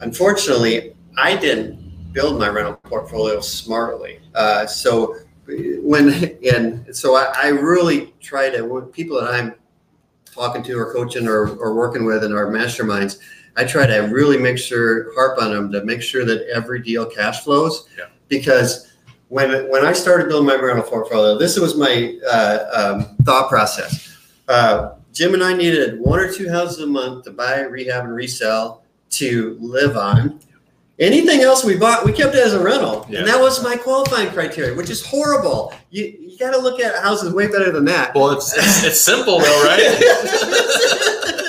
S3: unfortunately, I didn't build my rental portfolio smartly. Uh, so when and so I, I really try to when people that I'm talking to or coaching or, or working with in our masterminds, I try to really make sure harp on them to make sure that every deal cash flows.
S1: Yeah.
S3: Because when when I started building my rental portfolio, this was my uh, um, thought process. Uh, Jim and I needed one or two houses a month to buy, rehab, and resell to live on. Anything else we bought, we kept it as a rental,
S1: Yeah.
S3: and that was my qualifying criteria, which is horrible. You you got to look at houses way better than that.
S1: well, it's, it's it's simple though, right? [LAUGHS]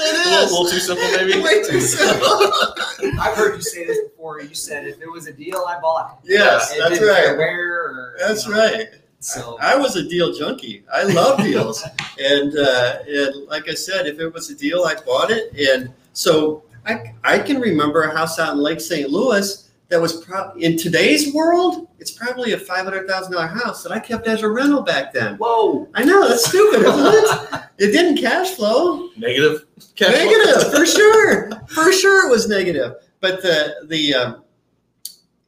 S3: It
S1: a, little,
S3: is.
S1: little too simple, maybe.
S3: Way too simple. [LAUGHS]
S2: I've heard you say this before. You said if it was a deal, I bought it.
S3: yes,
S2: It
S3: that's right.
S2: Where? Or,
S3: That's
S2: you know,
S3: right.
S2: So
S3: I was a deal junkie. I love deals, [LAUGHS] and uh, and like I said, if it was a deal, I bought it. And so I I can remember a house out in Lake St. Louis that was pro- in today's world, it's probably a five hundred thousand dollar house that I kept as a rental back then.
S2: whoa.
S3: I know that's stupid, isn't it? [LAUGHS] It didn't cash flow.
S1: Negative. Cash flow.
S3: For [LAUGHS] sure. For sure, it was negative. But the the um, it-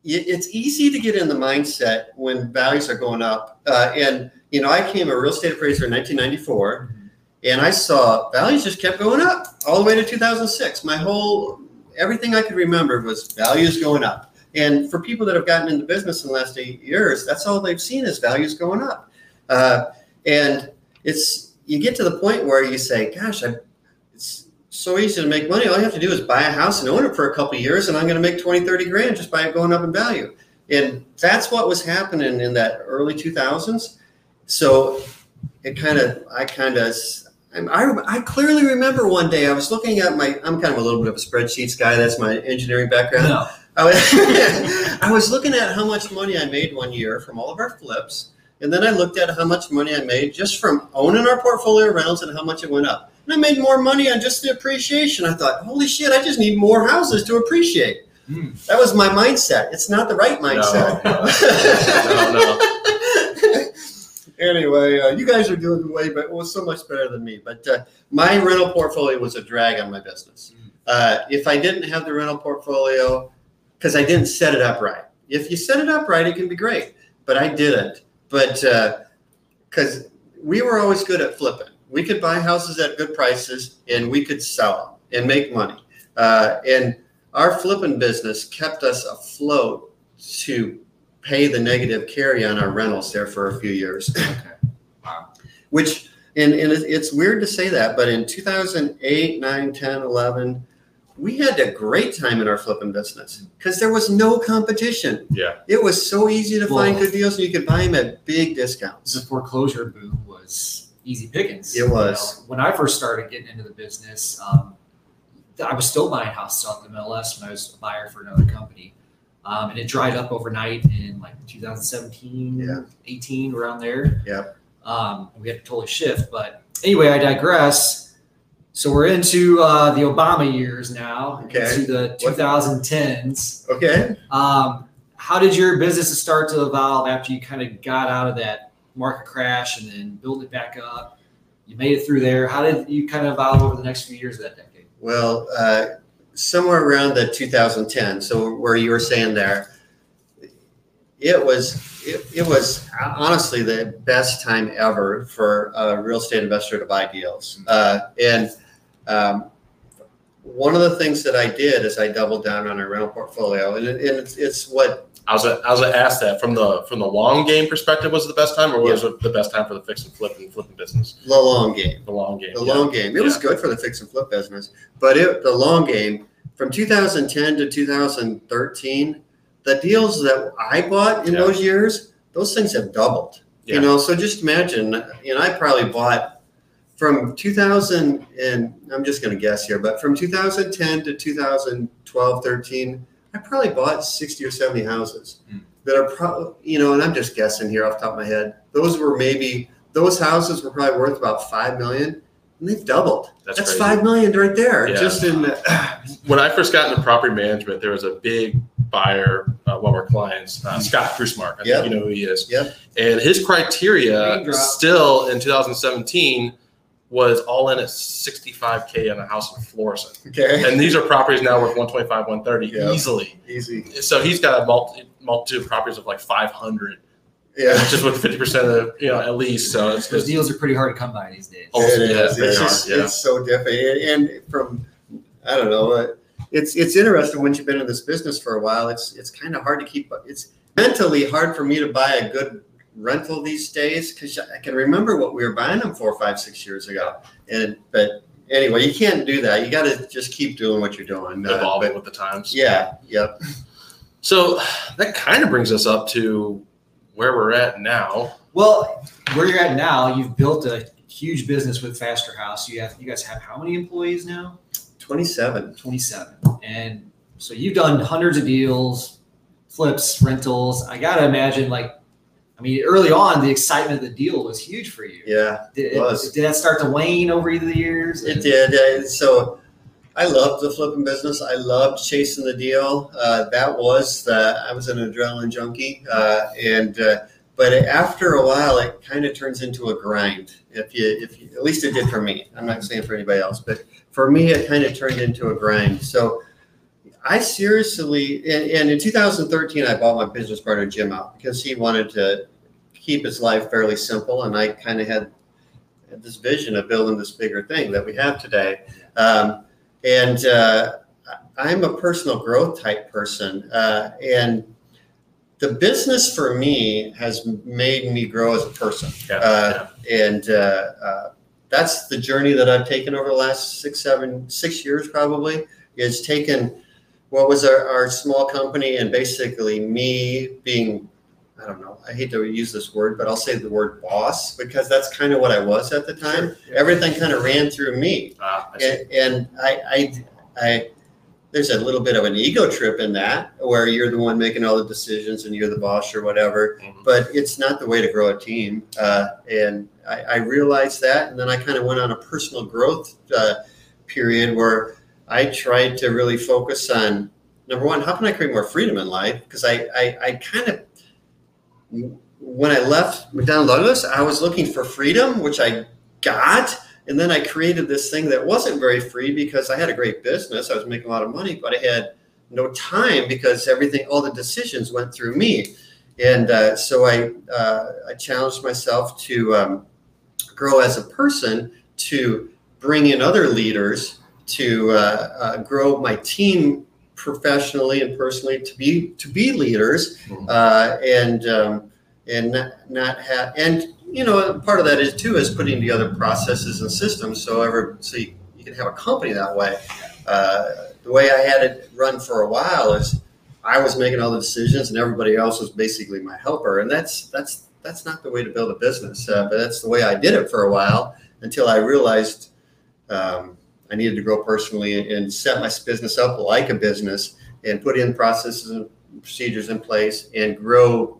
S3: it's easy to get in the mindset when values are going up. Uh, and you know, I came a real estate appraiser in 1994, and I saw values just kept going up all the way to 2006. My whole everything I could remember was values going up. And for people that have gotten into business in the last eight years, that's all they've seen is values going up. Uh, and it's you get to the point where you say, "Gosh, I, so easy to make money. All you have to do is buy a house and own it for a couple years, and I'm going to make 20, 30 grand just by it going up in value." And that's what was happening in that early 2000s. So it kind of, I kind of, I, I clearly remember one day I was looking at my, I'm kind of a little bit of a spreadsheets guy. That's my engineering background.
S2: No.
S3: I was, [LAUGHS] I was looking at how much money I made one year from all of our flips, and then I looked at how much money I made just from owning our portfolio rentals and how much it went up. And I made more money on just the appreciation. I thought, holy shit, I just need more houses to appreciate.
S2: Hmm.
S3: That was my mindset. It's not the right mindset. [LAUGHS]
S1: No, no.
S3: anyway, uh, you guys are doing way, but well, so much better than me. But uh, my rental portfolio was a drag on my business.
S2: Mm.
S3: Uh, if I didn't have the rental portfolio, because I didn't set it up right. If you set it up right, it can be great. But I didn't. But because we were always good at flipping, we could buy houses at good prices and we could sell them and make money. Uh, and our flipping business kept us afloat to pay the negative carry on our rentals there for a few years.
S2: Okay. Wow.
S3: Which, and, and it's weird to say that, but in 2008, 9, 10, 11, we had a great time in our flipping business because there was no competition.
S1: Yeah.
S3: It was so easy to find good deals and you could buy them at big discounts.
S2: The foreclosure boom was easy pickings.
S3: It was.
S2: You know, when I first started getting into the business, um, I was still buying houses off the MLS when I was a buyer for another company. Um, and it dried up overnight in like 2017,
S3: Yeah.
S2: 18, around there.
S3: Yep.
S2: Um, we had to totally shift. But anyway, I digress. So we're into uh, the Obama years now,
S3: Okay.
S2: into the 2010s.
S3: Okay.
S2: Um, how did your business start to evolve after you kind of got out of that market crash and then build it back up? You made it through there. How did you kind of evolve over the next few years of that decade?
S3: Well, uh, somewhere around the 2010, so where you were saying there, it was it, it was honestly the best time ever for a real estate investor to buy deals. Uh, and um, one of the things that I did is I doubled down on our rental portfolio, and, it, and it's, it's what
S1: I was I was asked that from the from the long game perspective was it the best time or was it the best time for the fix and flip and flipping business?
S3: the long game.
S1: The long game.
S3: The
S1: yeah.
S3: long game. It was good for the fix and flip business, but it, the long game from 2010 to 2013, the deals that I bought in
S1: Yeah.
S3: those years, those things have doubled.
S1: Yeah.
S3: You know, so just imagine, you know, I probably bought from 2000 and I'm just going to guess here, but from 2010 to 2012, 13, I probably bought 60 or 70 houses
S2: Hmm.
S3: that are probably, you know, and I'm just guessing here off the top of my head. Those were maybe those houses were probably worth about five million, and they've doubled.
S1: That's,
S3: That's five million right there,
S1: Yeah.
S3: just in. [SIGHS]
S1: When I first got into property management, there was a big buyer, uh, one of our clients, uh, Scott Krusmark. I
S3: Yep.
S1: think you know who he is.
S3: Yep.
S1: And his criteria
S2: Name
S1: still in 2017 was all in at 65k on a house in Florissant.
S3: okay,
S1: And these are properties now worth 125, 130
S3: Yeah.
S1: easily.
S3: easy.
S1: So he's got a multi, multitude of properties of like 500,
S3: Yeah,
S1: just with 50% of you know at least. So it's
S2: Those
S1: just
S2: deals are pretty hard to come by these days.
S1: Oh,
S3: it
S1: yeah,
S3: is.
S1: they
S3: It's just
S1: yeah.
S3: it's so different, and from I don't know. uh, It's it's interesting once you've been in this business for a while. It's it's kind of hard to keep. It's mentally hard for me to buy a good rental these days because I can remember what we were buying them four, five, six years ago. And but anyway, you can't do that. You got to just keep doing what you're doing. Uh,
S1: evolving
S3: but
S1: with the times.
S3: yeah, yep.
S1: So that kind of brings us up to where we're at now.
S2: Well, where you're at now, you've built a huge business with Faster House. You have you guys have how many employees now?
S3: Twenty-seven.
S2: 27. And so you've done hundreds of deals, flips, rentals. I got to imagine, like, I mean, early on, the excitement of the deal was huge for you.
S3: Yeah.
S2: Did,
S3: it
S2: did that start to wane over the years?
S3: It did. So I loved the flipping business. I loved chasing the deal. Uh, that was the, I was an adrenaline junkie, uh, and uh, but after a while, it kind of turns into a grind. If you, if you, at least it did for me. I'm not saying for anybody else, but for me, it kind of turned into a grind. So. I seriously, and, and in 2013, I bought my business partner Jim out because he wanted to keep his life fairly simple, and I kind of had had this vision of building this bigger thing that we have today. Um, and uh, I'm a personal growth type person. Uh, and the business for me has made me grow as a person.
S1: Yeah,
S3: Uh, And uh, uh, that's the journey that I've taken over the last six, seven, six years probably, is taken what was our, our small company and basically me being I don't know. I hate to use this word, but I'll say the word boss because that's kind of what I was at the time.
S2: Sure.
S3: Everything kind of ran through me,
S1: Uh, I
S3: and, and I, I, I, there's a little bit of an ego trip in that, where you're the one making all the decisions and you're the boss or whatever.
S1: Mhm.
S3: But it's not the way to grow a team, uh, and I, I realized that, and then I kind of went on a personal growth uh, period where I tried to really focus on number one, how can I create more freedom in life? Because I, I, I kind of when I left McDonnell Douglas, I was looking for freedom, which I got. And then I created this thing that wasn't very free because I had a great business. I was making a lot of money, but I had no time because everything, all the decisions went through me. And uh, so I, uh, I challenged myself to um, grow as a person, to bring in other leaders, to uh, uh, grow my team professionally and personally, to be to be leaders,
S1: Mhm.
S3: uh, and um, and not, not have and you know part of that is too is putting together processes and systems so ever so you, you can have a company that way uh, the way i had it run for a while is i was making all the decisions and everybody else was basically my helper and that's that's that's not the way to build a business uh, but that's the way i did it for a while until i realized um, i needed to grow personally and set my business up like a business and put in processes and procedures in place and grow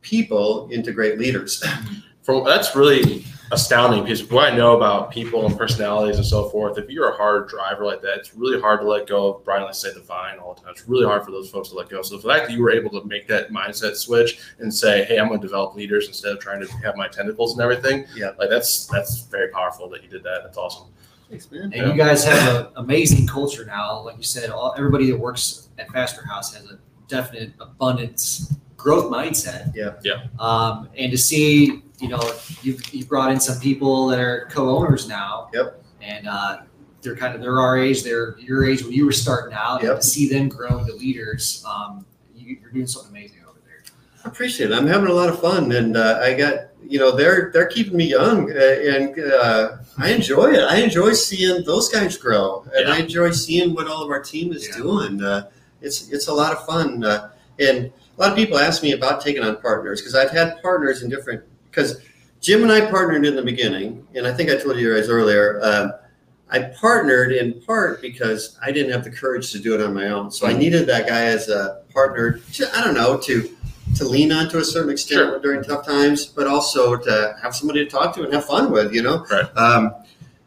S3: people into great leaders. [LAUGHS]
S1: From that's really astounding because what I know about people and personalities and so forth, if you're a hard driver like that, it's really hard to let go of Brian, let's say the vine all the time. It's really hard for those folks to let go. So the fact that you were able to make that mindset switch and say, Hey, I'm gonna develop leaders instead of trying to have my tentacles and everything.
S3: Yeah.
S1: Like that's that's very powerful that you did that. That's awesome.
S3: Thanks, man.
S2: And you guys have an amazing culture now. Like you said, all, everybody that works at Faster House has a definite abundance growth mindset.
S3: Yeah.
S1: Yeah.
S2: Um, and to see, you know, you've, you brought in some people that are co-owners now.
S3: Yep.
S2: And uh, they're kind of they're our age, they're your age when you were starting out.
S3: Yep.
S2: And to see them grow into leaders, um, you, you're doing something amazing over there.
S3: I appreciate it. I'm having a lot of fun, and uh, I got you know they're they're keeping me young, uh, and uh, I enjoy it. I enjoy seeing those guys grow, and I enjoy seeing what all of our team is
S2: Yeah.
S3: doing. Uh, it's it's a lot of fun, uh, and a lot of people ask me about taking on partners because I've had partners in different because Jim and I partnered in the beginning, and I think I told you guys earlier. Um, I partnered in part because I didn't have the courage to do it on my own. So I needed that guy as a partner. To, I don't know to to lean on to a certain extent
S1: Sure.
S3: during tough times, but also to have somebody to talk to and have fun with. You know,
S1: Right.
S3: um,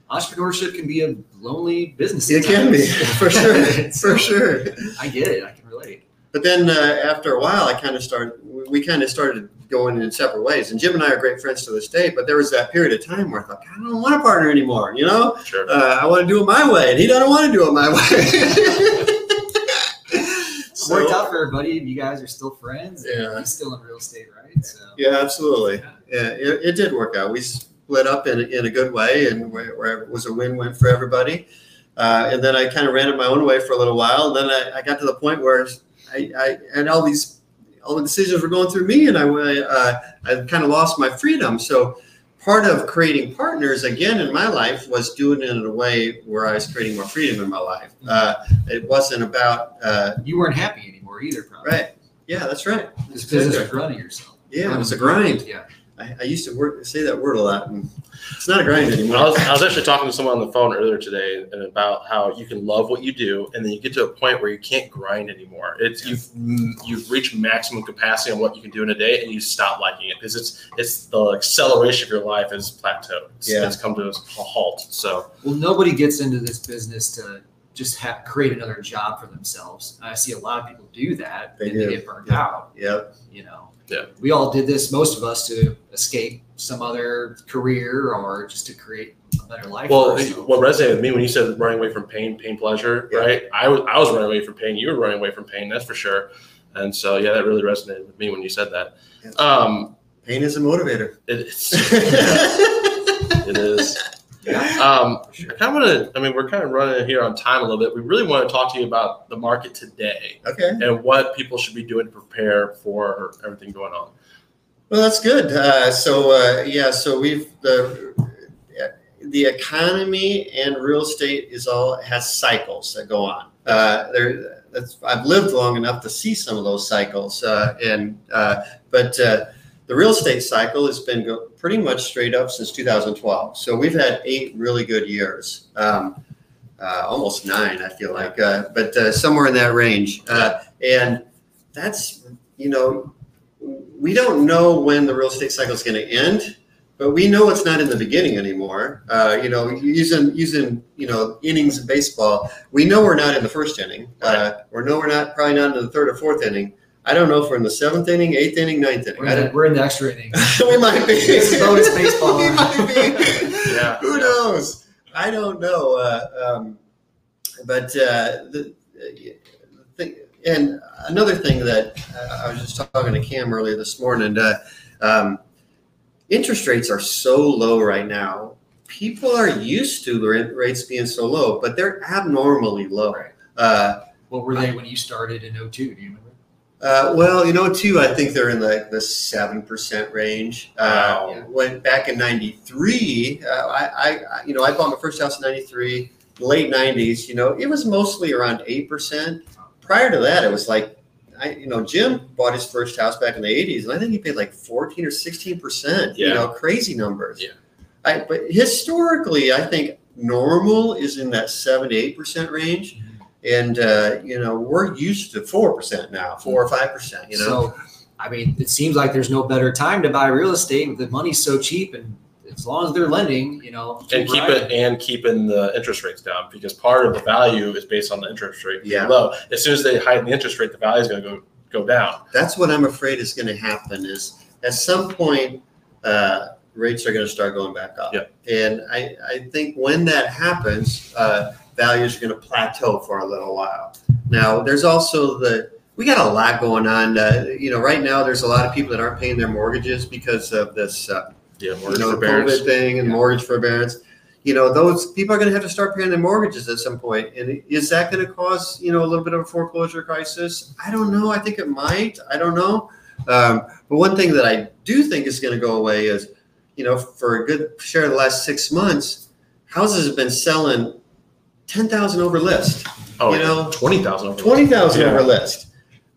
S2: Entrepreneurship can be a lonely business.
S3: it can be [LAUGHS] for sure,
S2: So, [LAUGHS]
S3: for sure.
S2: I get it. I can relate.
S3: But then uh, after a while, I kind of started. We kind of started going in separate ways. And Jim and I are great friends to this day. But there was that period of time where I thought, I don't want a partner anymore. You know,
S1: Sure.
S3: uh, I want to do it my way, and he doesn't want to do it my way. [LAUGHS]
S2: It worked out for everybody. You guys are still friends.
S3: Yeah.
S2: He's still in real estate, right? So
S3: Yeah, absolutely.
S2: Yeah.
S3: It, it did work out. We split up in, in a good way, and where, where it was a win-win for everybody. Uh, and then I kind of ran it my own way for a little while. And then I, I got to the point where I, I and all these all the decisions were going through me, and I uh, I kind of lost my freedom. So part of creating partners again in my life was doing it in a way where I was creating more freedom in my life. Uh, it wasn't about uh,
S2: you weren't happy anymore either, probably.
S3: right. Yeah, that's right.
S2: This business running yourself.
S3: Yeah, it was a grind.
S2: Yeah.
S3: I, I used to work say that word a lot, and it's not a grind anymore.
S1: I was, I was actually talking to someone on the phone earlier today and about how you can love what you do, and then you get to a point where you can't grind anymore. It's you've you've reached maximum capacity on what you can do in a day, and you stop liking it because it's it's the acceleration of your life has plateaued. It's,
S3: Yeah.
S1: it's come to a halt. So
S2: Well, nobody gets into this business to just have, create another job for themselves. I see a lot of people do that
S3: They
S2: and
S3: do.
S2: they get burned
S3: Yeah.
S2: out.
S3: Yep.
S2: You know.
S1: Yeah.
S2: We all did this. Most of us to escape some other career or just to create a better life.
S1: well, what resonated with me when you said running away from pain, pain, pleasure,
S3: Yeah.
S1: right? I was I was running away from pain. You were running away from pain. That's for sure. And so yeah, that really resonated with me when you said that.
S3: Yeah.
S1: Um,
S3: Pain is a motivator.
S1: it's it is. [LAUGHS] Um, I kind of want to. I mean, we're kind of running here on time a little bit. We really want to talk to you about the market today
S3: okay.
S1: and what people should be doing to prepare for everything going on.
S3: Well, that's good. Uh, so uh, yeah, so we've the the economy and real estate is all has cycles that go on. Uh, there, that's, I've lived long enough to see some of those cycles, uh, and uh, but uh, the real estate cycle has been go- pretty much straight up since 2012. So we've had eight really good years. Um, uh, almost nine. I feel like, uh, but uh, somewhere in that range. Uh, and that's you know, we don't know when the real estate cycle is going to end, but we know it's not in the beginning anymore. Uh, you know, using using you know innings of baseball, we know we're not in the first inning. Uh, we know we're not probably not in the third or fourth inning. I don't know if we're in the seventh inning, eighth inning, ninth inning.
S2: We're in, the,
S3: don't,
S2: we're in the extra inning. [LAUGHS]
S3: we might be.
S2: It's bonus baseball. [LAUGHS]
S3: we might be.
S1: Yeah.
S3: Who knows? I don't know. Uh, um, but uh, the, the thing, and another thing that uh, I was just talking to Cam earlier this morning. Uh, um, interest rates are so low right now. People are used to the rates being so low, but they're abnormally low.
S2: Right.
S3: Uh,
S2: What were they when you started in 02? Do you remember?
S3: Uh, well, you know, too, I think they're in the the seven percent range. Uh,
S1: Wow.
S3: When back in '93, uh, I, I, I- you know, I bought my first house in '93, late '90s. You know, it was mostly around eight percent. Prior to that, it was like, I, you know, Jim bought his first house back in the '80s, and I think he paid like 14 or 16 percent.
S1: Yeah.
S3: You know, crazy numbers.
S1: Yeah.
S3: I, but historically, I think normal is in that seven to eight percent range. And uh, you know we're used to four percent now, four or five percent. You know,
S2: So, I mean, it seems like there's no better time to buy real estate. The money's so cheap, and as long as they're lending, you know,
S1: and keep
S2: riding.
S1: it and keeping the interest rates down because part of the value is based on the interest rate being
S3: Yeah.
S1: low. As soon as they heighten the interest rate, the value is going to go go down.
S3: that's what I'm afraid is going to happen. Is at some point uh, rates are going to start going back up.
S1: Yeah.
S3: And I, I think when that happens, uh, values are going to plateau for a little while. Now, there's also the we got a lot going on. Uh, you know, right now there's a lot of people that aren't paying their mortgages because of this. Uh,
S1: Yeah,
S3: you
S1: mortgage
S3: know,
S1: forbearance.
S3: COVID thing and
S2: Yeah.
S3: mortgage forbearance. You know, those people are going to have to start paying their mortgages at some point. And is that going to cause, you know, a little bit of a foreclosure crisis? I don't know. I think it might. I don't know. Um, but one thing that I do think is going to go away is, you know, for a good share of the last six months, houses have been selling 10,000 over list,
S1: Oh,
S3: you know,
S1: twenty thousand.
S3: 20,000
S1: Yeah.
S3: over list.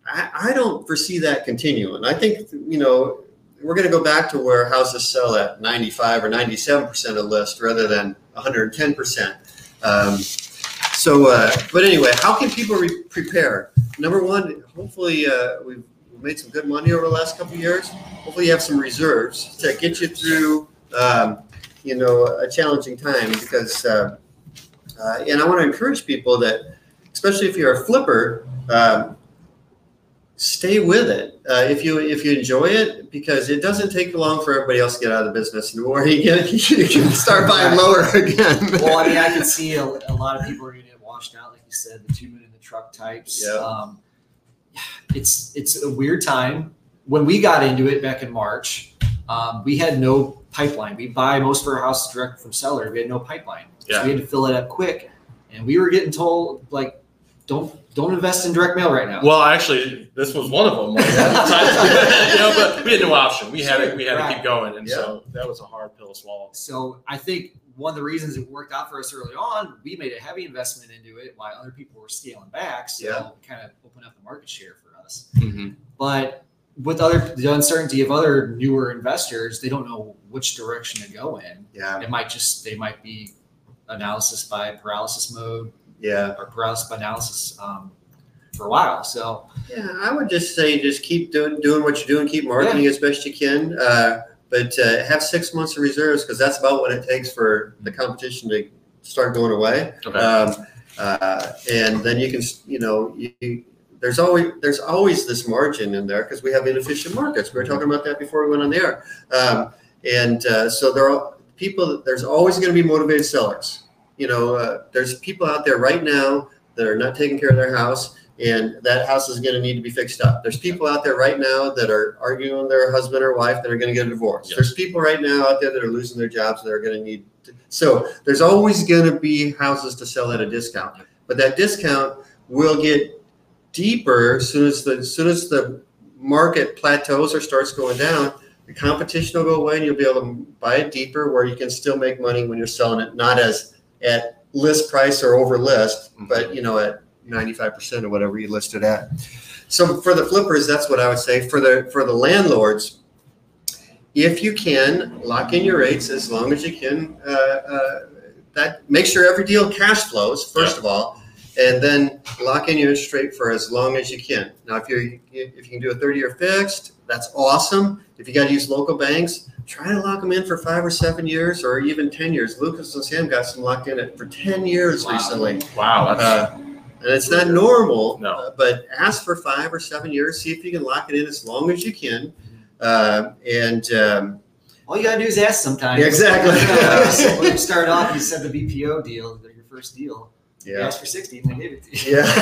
S3: I, I don't foresee that continuing. I think, you know, we're going to go back to where houses sell at 95 or 97% of list rather than 110%. Um, so, uh, but anyway, how can people re- prepare? Number one, hopefully uh, we've made some good money over the last couple of years. Hopefully you have some reserves to get you through, um, you know, a challenging time because, uh, uh, and I want to encourage people that, especially if you're a flipper, um, stay with it uh, if you if you enjoy it because it doesn't take long for everybody else to get out of the business and [LAUGHS] you can, you can start buying lower again. [LAUGHS]
S2: well, I mean, I can see a, a lot of people are going to get washed out, like you said, the two minute in the truck types.
S3: Yeah.
S2: Um, it's it's a weird time. When we got into it back in March, um, we had no pipeline. We buy most of our houses direct from seller. We had no pipeline,
S1: Yeah.
S2: so we had to fill it up quick. And we were getting told like, don't don't invest in direct mail right now.
S1: Well, actually, this was one of them. Like, at the time. [LAUGHS] you know, but we had no option. We had to, we had to keep going, and
S3: Yeah.
S1: so that was a hard pill to swallow.
S2: So I think one of the reasons it worked out for us early on, we made a heavy investment into it while other people were scaling back. So
S3: Yeah.
S2: it kind of opened up the market share for us.
S1: Mm-hmm.
S2: But with other the uncertainty of other newer investors, they don't know which direction to go in.
S3: Yeah,
S2: It might just they might be analysis by paralysis mode
S3: yeah,
S2: or paralysis by analysis um, for a while. So
S3: yeah. I would just say just keep doing doing what you're doing, keep marketing as best you can, uh, but uh, have six months of reserves because that's about what it takes for the competition to start going away.
S1: Okay.
S3: um, uh, and then you can you know you, there's always there's always this margin in there because we have inefficient markets we were talking about that before we went on the air um, and uh, so there are people there's always going to be motivated sellers you know uh, there's people out there right now that are not taking care of their house and that house is going to need to be fixed up there's people out there right now that are arguing with their husband or wife that are going to get a divorce
S1: Yes.
S3: there's people right now out there that are losing their jobs that are going to need to, so there's always going to be houses to sell at a discount, but that discount will get deeper as soon as the as soon as the market plateaus or starts going down. The competition will go away, and you'll be able to buy it deeper, where you can still make money when you're selling it, not as at list price or over list, but you know at 95% or whatever you listed at. So for the flippers, that's what I would say. For the for the landlords, if you can lock in your rates as long as you can uh, uh, that make sure every deal cash flows first of all, and then lock in your interest rate for as long as you can. Now, if you're if you can do a 30 year fixed, that's awesome. If you got to use local banks, try to lock them in for five or seven years or even 10 years. Lucas and Sam got some locked in it for 10 years
S2: Wow.
S3: recently.
S1: Wow, that's
S3: Uh, and it's not normal,
S1: No.
S3: uh, but ask for five or seven years. See if you can lock it in as long as you can. Uh, and um,
S2: All you gotta do is ask sometimes.
S3: Yeah, exactly.
S2: So [LAUGHS] when you [LAUGHS] start off, you said the BPO deal, they're your first deal. You
S3: yeah,
S2: asked for 60 and they gave it to you.
S3: yeah, [LAUGHS]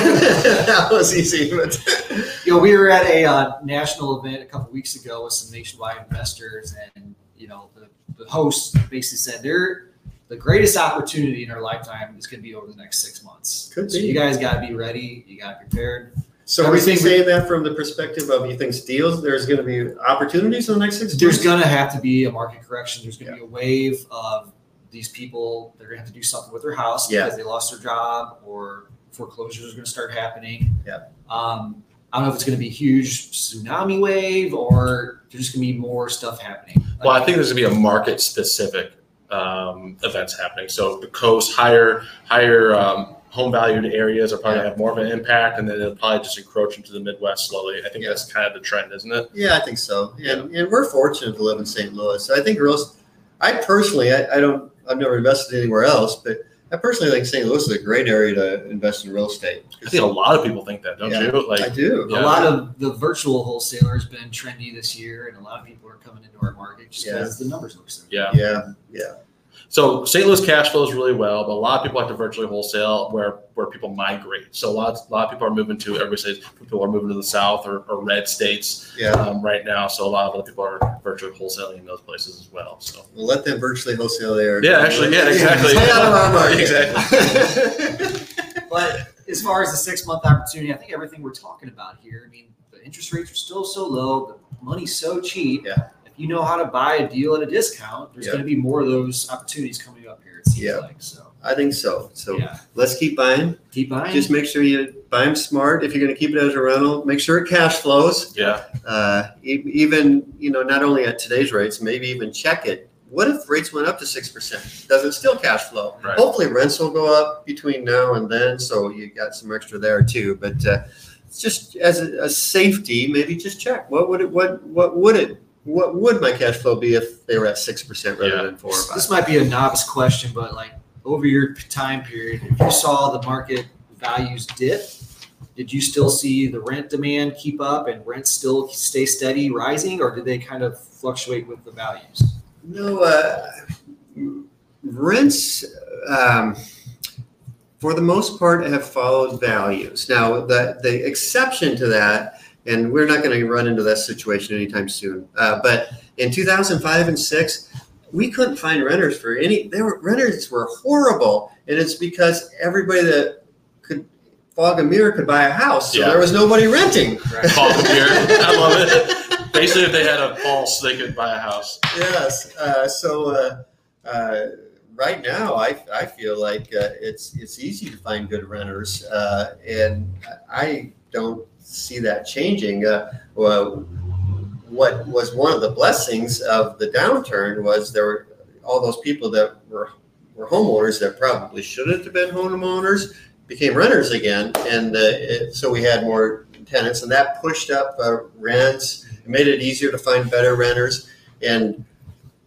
S3: that was easy. But [LAUGHS]
S2: You know, we were at a uh, national event a couple weeks ago with some nationwide investors, and you know, the, the host basically said they're the greatest opportunity in our lifetime is going to be over the next six months.
S3: Could
S2: so
S3: be.
S2: you guys got to be ready. You got to be prepared.
S3: so, are you
S2: Everything-
S3: saying that from the perspective of you think deals? There's going to be opportunities in the next six
S2: There's going to have to be a market correction. There's going to be a wave of these people. They're going to have to do something with their house
S3: Yeah.
S2: because they lost their job or foreclosures are going to start happening.
S3: Yeah.
S2: Um, I don't know if it's going to be a huge tsunami wave or there's just going to be more stuff happening.
S1: Well, I think there's gonna be a market specific um, events happening. So the coast, higher higher um, home valued areas are probably gonna have more of an impact, and then it'll probably just encroach into the Midwest slowly. I think
S3: Yeah.
S1: that's kind of the trend, isn't it?
S3: Yeah, I think so. And, and we're fortunate to live in St. Louis. I think real. I personally, I, I don't. I've never invested anywhere else, but I personally think St. Louis is a great area to invest in real estate.
S1: I think a lot of people think that, don't
S3: Yeah.
S1: you?
S3: I do.
S1: Yeah.
S2: A lot of the virtual wholesaler has been trendy this year, and a lot of people are coming into our market just
S3: Yeah.
S2: because the numbers look so good.
S1: yeah.
S3: Yeah, yeah.
S1: So St. Louis cash flows really well, but a lot of people like to virtually wholesale where where people migrate. So a lot a lot of people are moving to everybody says people are moving to the south or, or red states
S3: Yeah.
S1: um, right now. So a lot of other people are virtually wholesaling in those places as well. So
S3: We'll let them virtually wholesale there.
S1: Yeah, actually, yeah, exactly.
S3: Stay out of our market. [LAUGHS]
S1: Exactly. [LAUGHS]
S2: But as far as the six month opportunity, I think everything we're talking about here, I mean, the interest rates are still so low, the money's so cheap.
S3: Yeah.
S2: If you know how to buy a deal at a discount, there's
S3: Yeah.
S2: going to be more of those opportunities coming up here, it seems
S3: Yeah.
S2: like. So,
S3: I think so. So
S2: yeah,
S3: let's keep buying.
S2: keep buying.
S3: Just make sure you buy them smart. If you're going to keep it as a rental, make sure it cash flows.
S1: yeah,
S3: Uh, e- even you know, not only at today's rates, maybe even check it. What if rates went up to six percent? Does it still cash flow?
S1: Right.
S3: Hopefully, rents will go up between now and then, so you got some extra there too. But uh, it's just as a, a safety, maybe just check what would it what what would it what would my cash flow be if they were at six percent rather
S1: Yeah.
S3: than four or
S2: this,
S3: five?
S2: this might be a novice question, but like over your time period, if you saw the market values dip, did you still see the rent demand keep up and rents still stay steady rising, or did they kind of fluctuate with the values?
S3: No, uh, rents, um, for the most part, have followed values. Now, the, the exception to that, and we're not going to run into that situation anytime soon, uh, but in 2005 and six, we couldn't find renters for any. They were renters were horrible, and it's because everybody that could fog a mirror could buy a house, so
S1: Yeah.
S3: there was nobody renting.
S1: Paul here. I love it. Basically, if they had a pulse, they could buy a house.
S3: yes. Uh, so uh, uh, right now, I, I feel like uh, it's it's easy to find good renters, uh, and I don't see that changing. Uh, well, what was one of the blessings of the downturn was there were all those people that were were homeowners that probably shouldn't have been homeowners became renters again, and uh, it, so we had more tenants, and that pushed up uh, rents, it made it easier to find better renters, and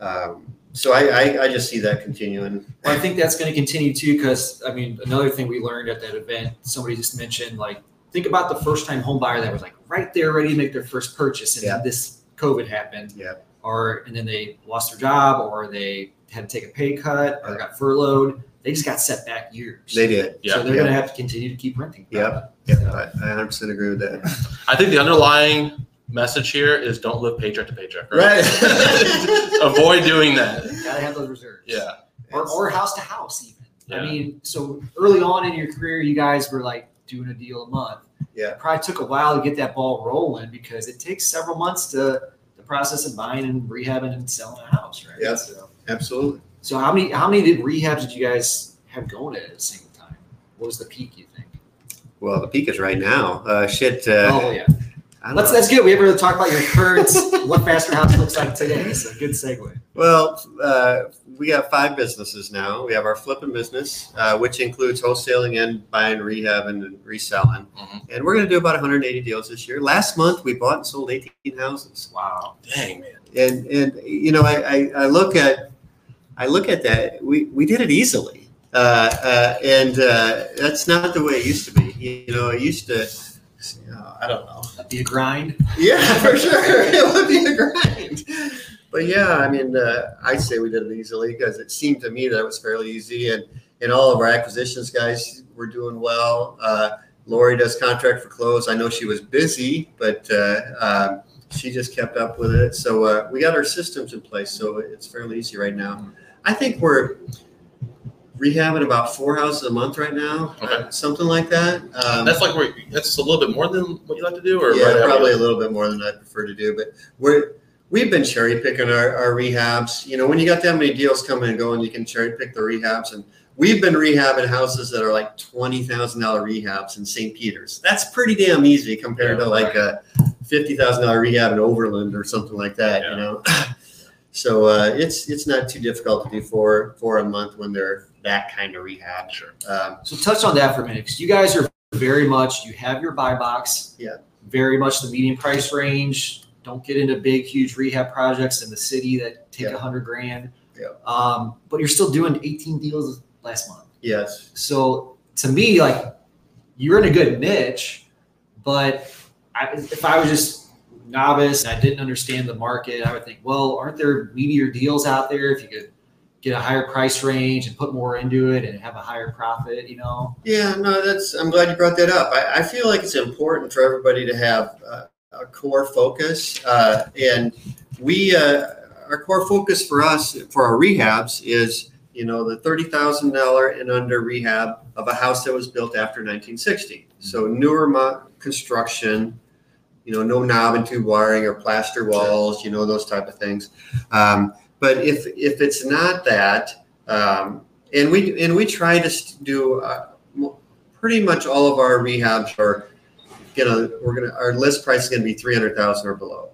S3: um, so I, I, I just see that continuing.
S2: Well, I think that's going to continue too, because I mean, another thing we learned at that event, somebody just mentioned, like, think about the first time home buyer that was like right there, ready to make their first purchase, and
S3: Yeah.
S2: this COVID happened,
S3: Yeah.
S2: or and then they lost their job, or they had to take a pay cut, or got furloughed. They just got set back years.
S3: They did.
S1: Yeah.
S2: so they're
S3: Yeah.
S2: going to have to continue to keep renting.
S3: Yep.
S2: Yeah.
S3: Uh, I, I 100% agree with that.
S1: I think the underlying message here is don't live paycheck to paycheck. Right. [LAUGHS] Avoid doing that.
S2: Got to have those reserves.
S1: Yeah.
S2: or, or house to house even. I mean, so early on in your career, you guys were like doing a deal a month.
S3: Yeah.
S2: It probably took a while to get that ball rolling because it takes several months to the process of buying and rehabbing and selling a house, right?
S3: Yeah.
S2: So,
S3: Absolutely.
S2: so how many how many did rehabs did you guys have going at a single time? What was the peak you think?
S3: Well, the peak is right now. Uh, shit. Uh,
S2: oh yeah,
S3: I don't
S2: That's,
S3: know.
S2: that's good. We ever talk about your current, [LAUGHS] what Faster House looks like today. It's a good segue.
S3: Well, uh, we have five businesses now. We have our flipping business, uh, which includes wholesaling and buying, rehabbing, and reselling.
S1: Mhm.
S3: And we're going to do about 180 deals this year. Last month, we bought and sold 18 houses.
S2: Wow.
S1: Dang man.
S3: And and you know, I, I, I look at I look at that. We we did it easily, uh, uh, and uh, that's not the way it used to be. You know, it used to. You know, I don't know.
S2: That'd be a grind.
S3: Yeah, [LAUGHS] for sure. [LAUGHS] It would be a grind. But yeah, I mean, uh, I say we did it easily because it seemed to me that it was fairly easy, and and all of our acquisitions guys were doing well. Uh, Lori does contract for close. I know she was busy, but uh, um, she just kept up with it. So uh, we got our systems in place, so it's fairly easy right now. I think we're rehabbing about four houses a month right now,
S1: Okay.
S3: something like that. Um,
S1: That's like where that's a little bit more than what you like to do, or
S3: yeah, probably a little bit more than I prefer to do, but we're we've been cherry picking our, our rehabs. You know, when you got that many deals coming and going, you can cherry pick the rehabs, and we've been rehabbing houses that are like twenty thousand dollar rehabs in St. Peter's. That's pretty damn easy compared to like a fifty thousand dollar rehab in Overland or something like that. You
S1: Yeah.
S3: know, [COUGHS] so uh, it's it's not too difficult to do four four a month when they're that kind of rehab.
S1: Sure.
S3: Um,
S2: So touch on that for a minute, because you guys are very much, you have your buy box.
S3: Yeah.
S2: Very much the medium price range. Don't get into big, huge rehab projects in the city that take a
S3: Yeah.
S2: hundred grand.
S3: Yeah.
S2: Um, but you're still doing 18 deals last month.
S3: yes.
S2: So to me, like you're in a good niche, but I, if I was just novice and I didn't understand the market, I would think, well, aren't there meteor deals out there if you could get a higher price range and put more into it and have a higher profit, you know?
S3: Yeah, no, that's. I'm glad you brought that up. I, I feel like it's important for everybody to have uh, a core focus, uh, and we, uh, our core focus for us for our rehabs is, you know, the thirty thousand dollar and under rehab of a house that was built after 1960. So newer mo- construction, you know, no knob and tube wiring or plaster walls, you know, those type of things. Um, but if if it's not that, um, and we and we try to do uh, pretty much all of our rehabs are gonna we're gonna our list price is gonna be three hundred thousand or below.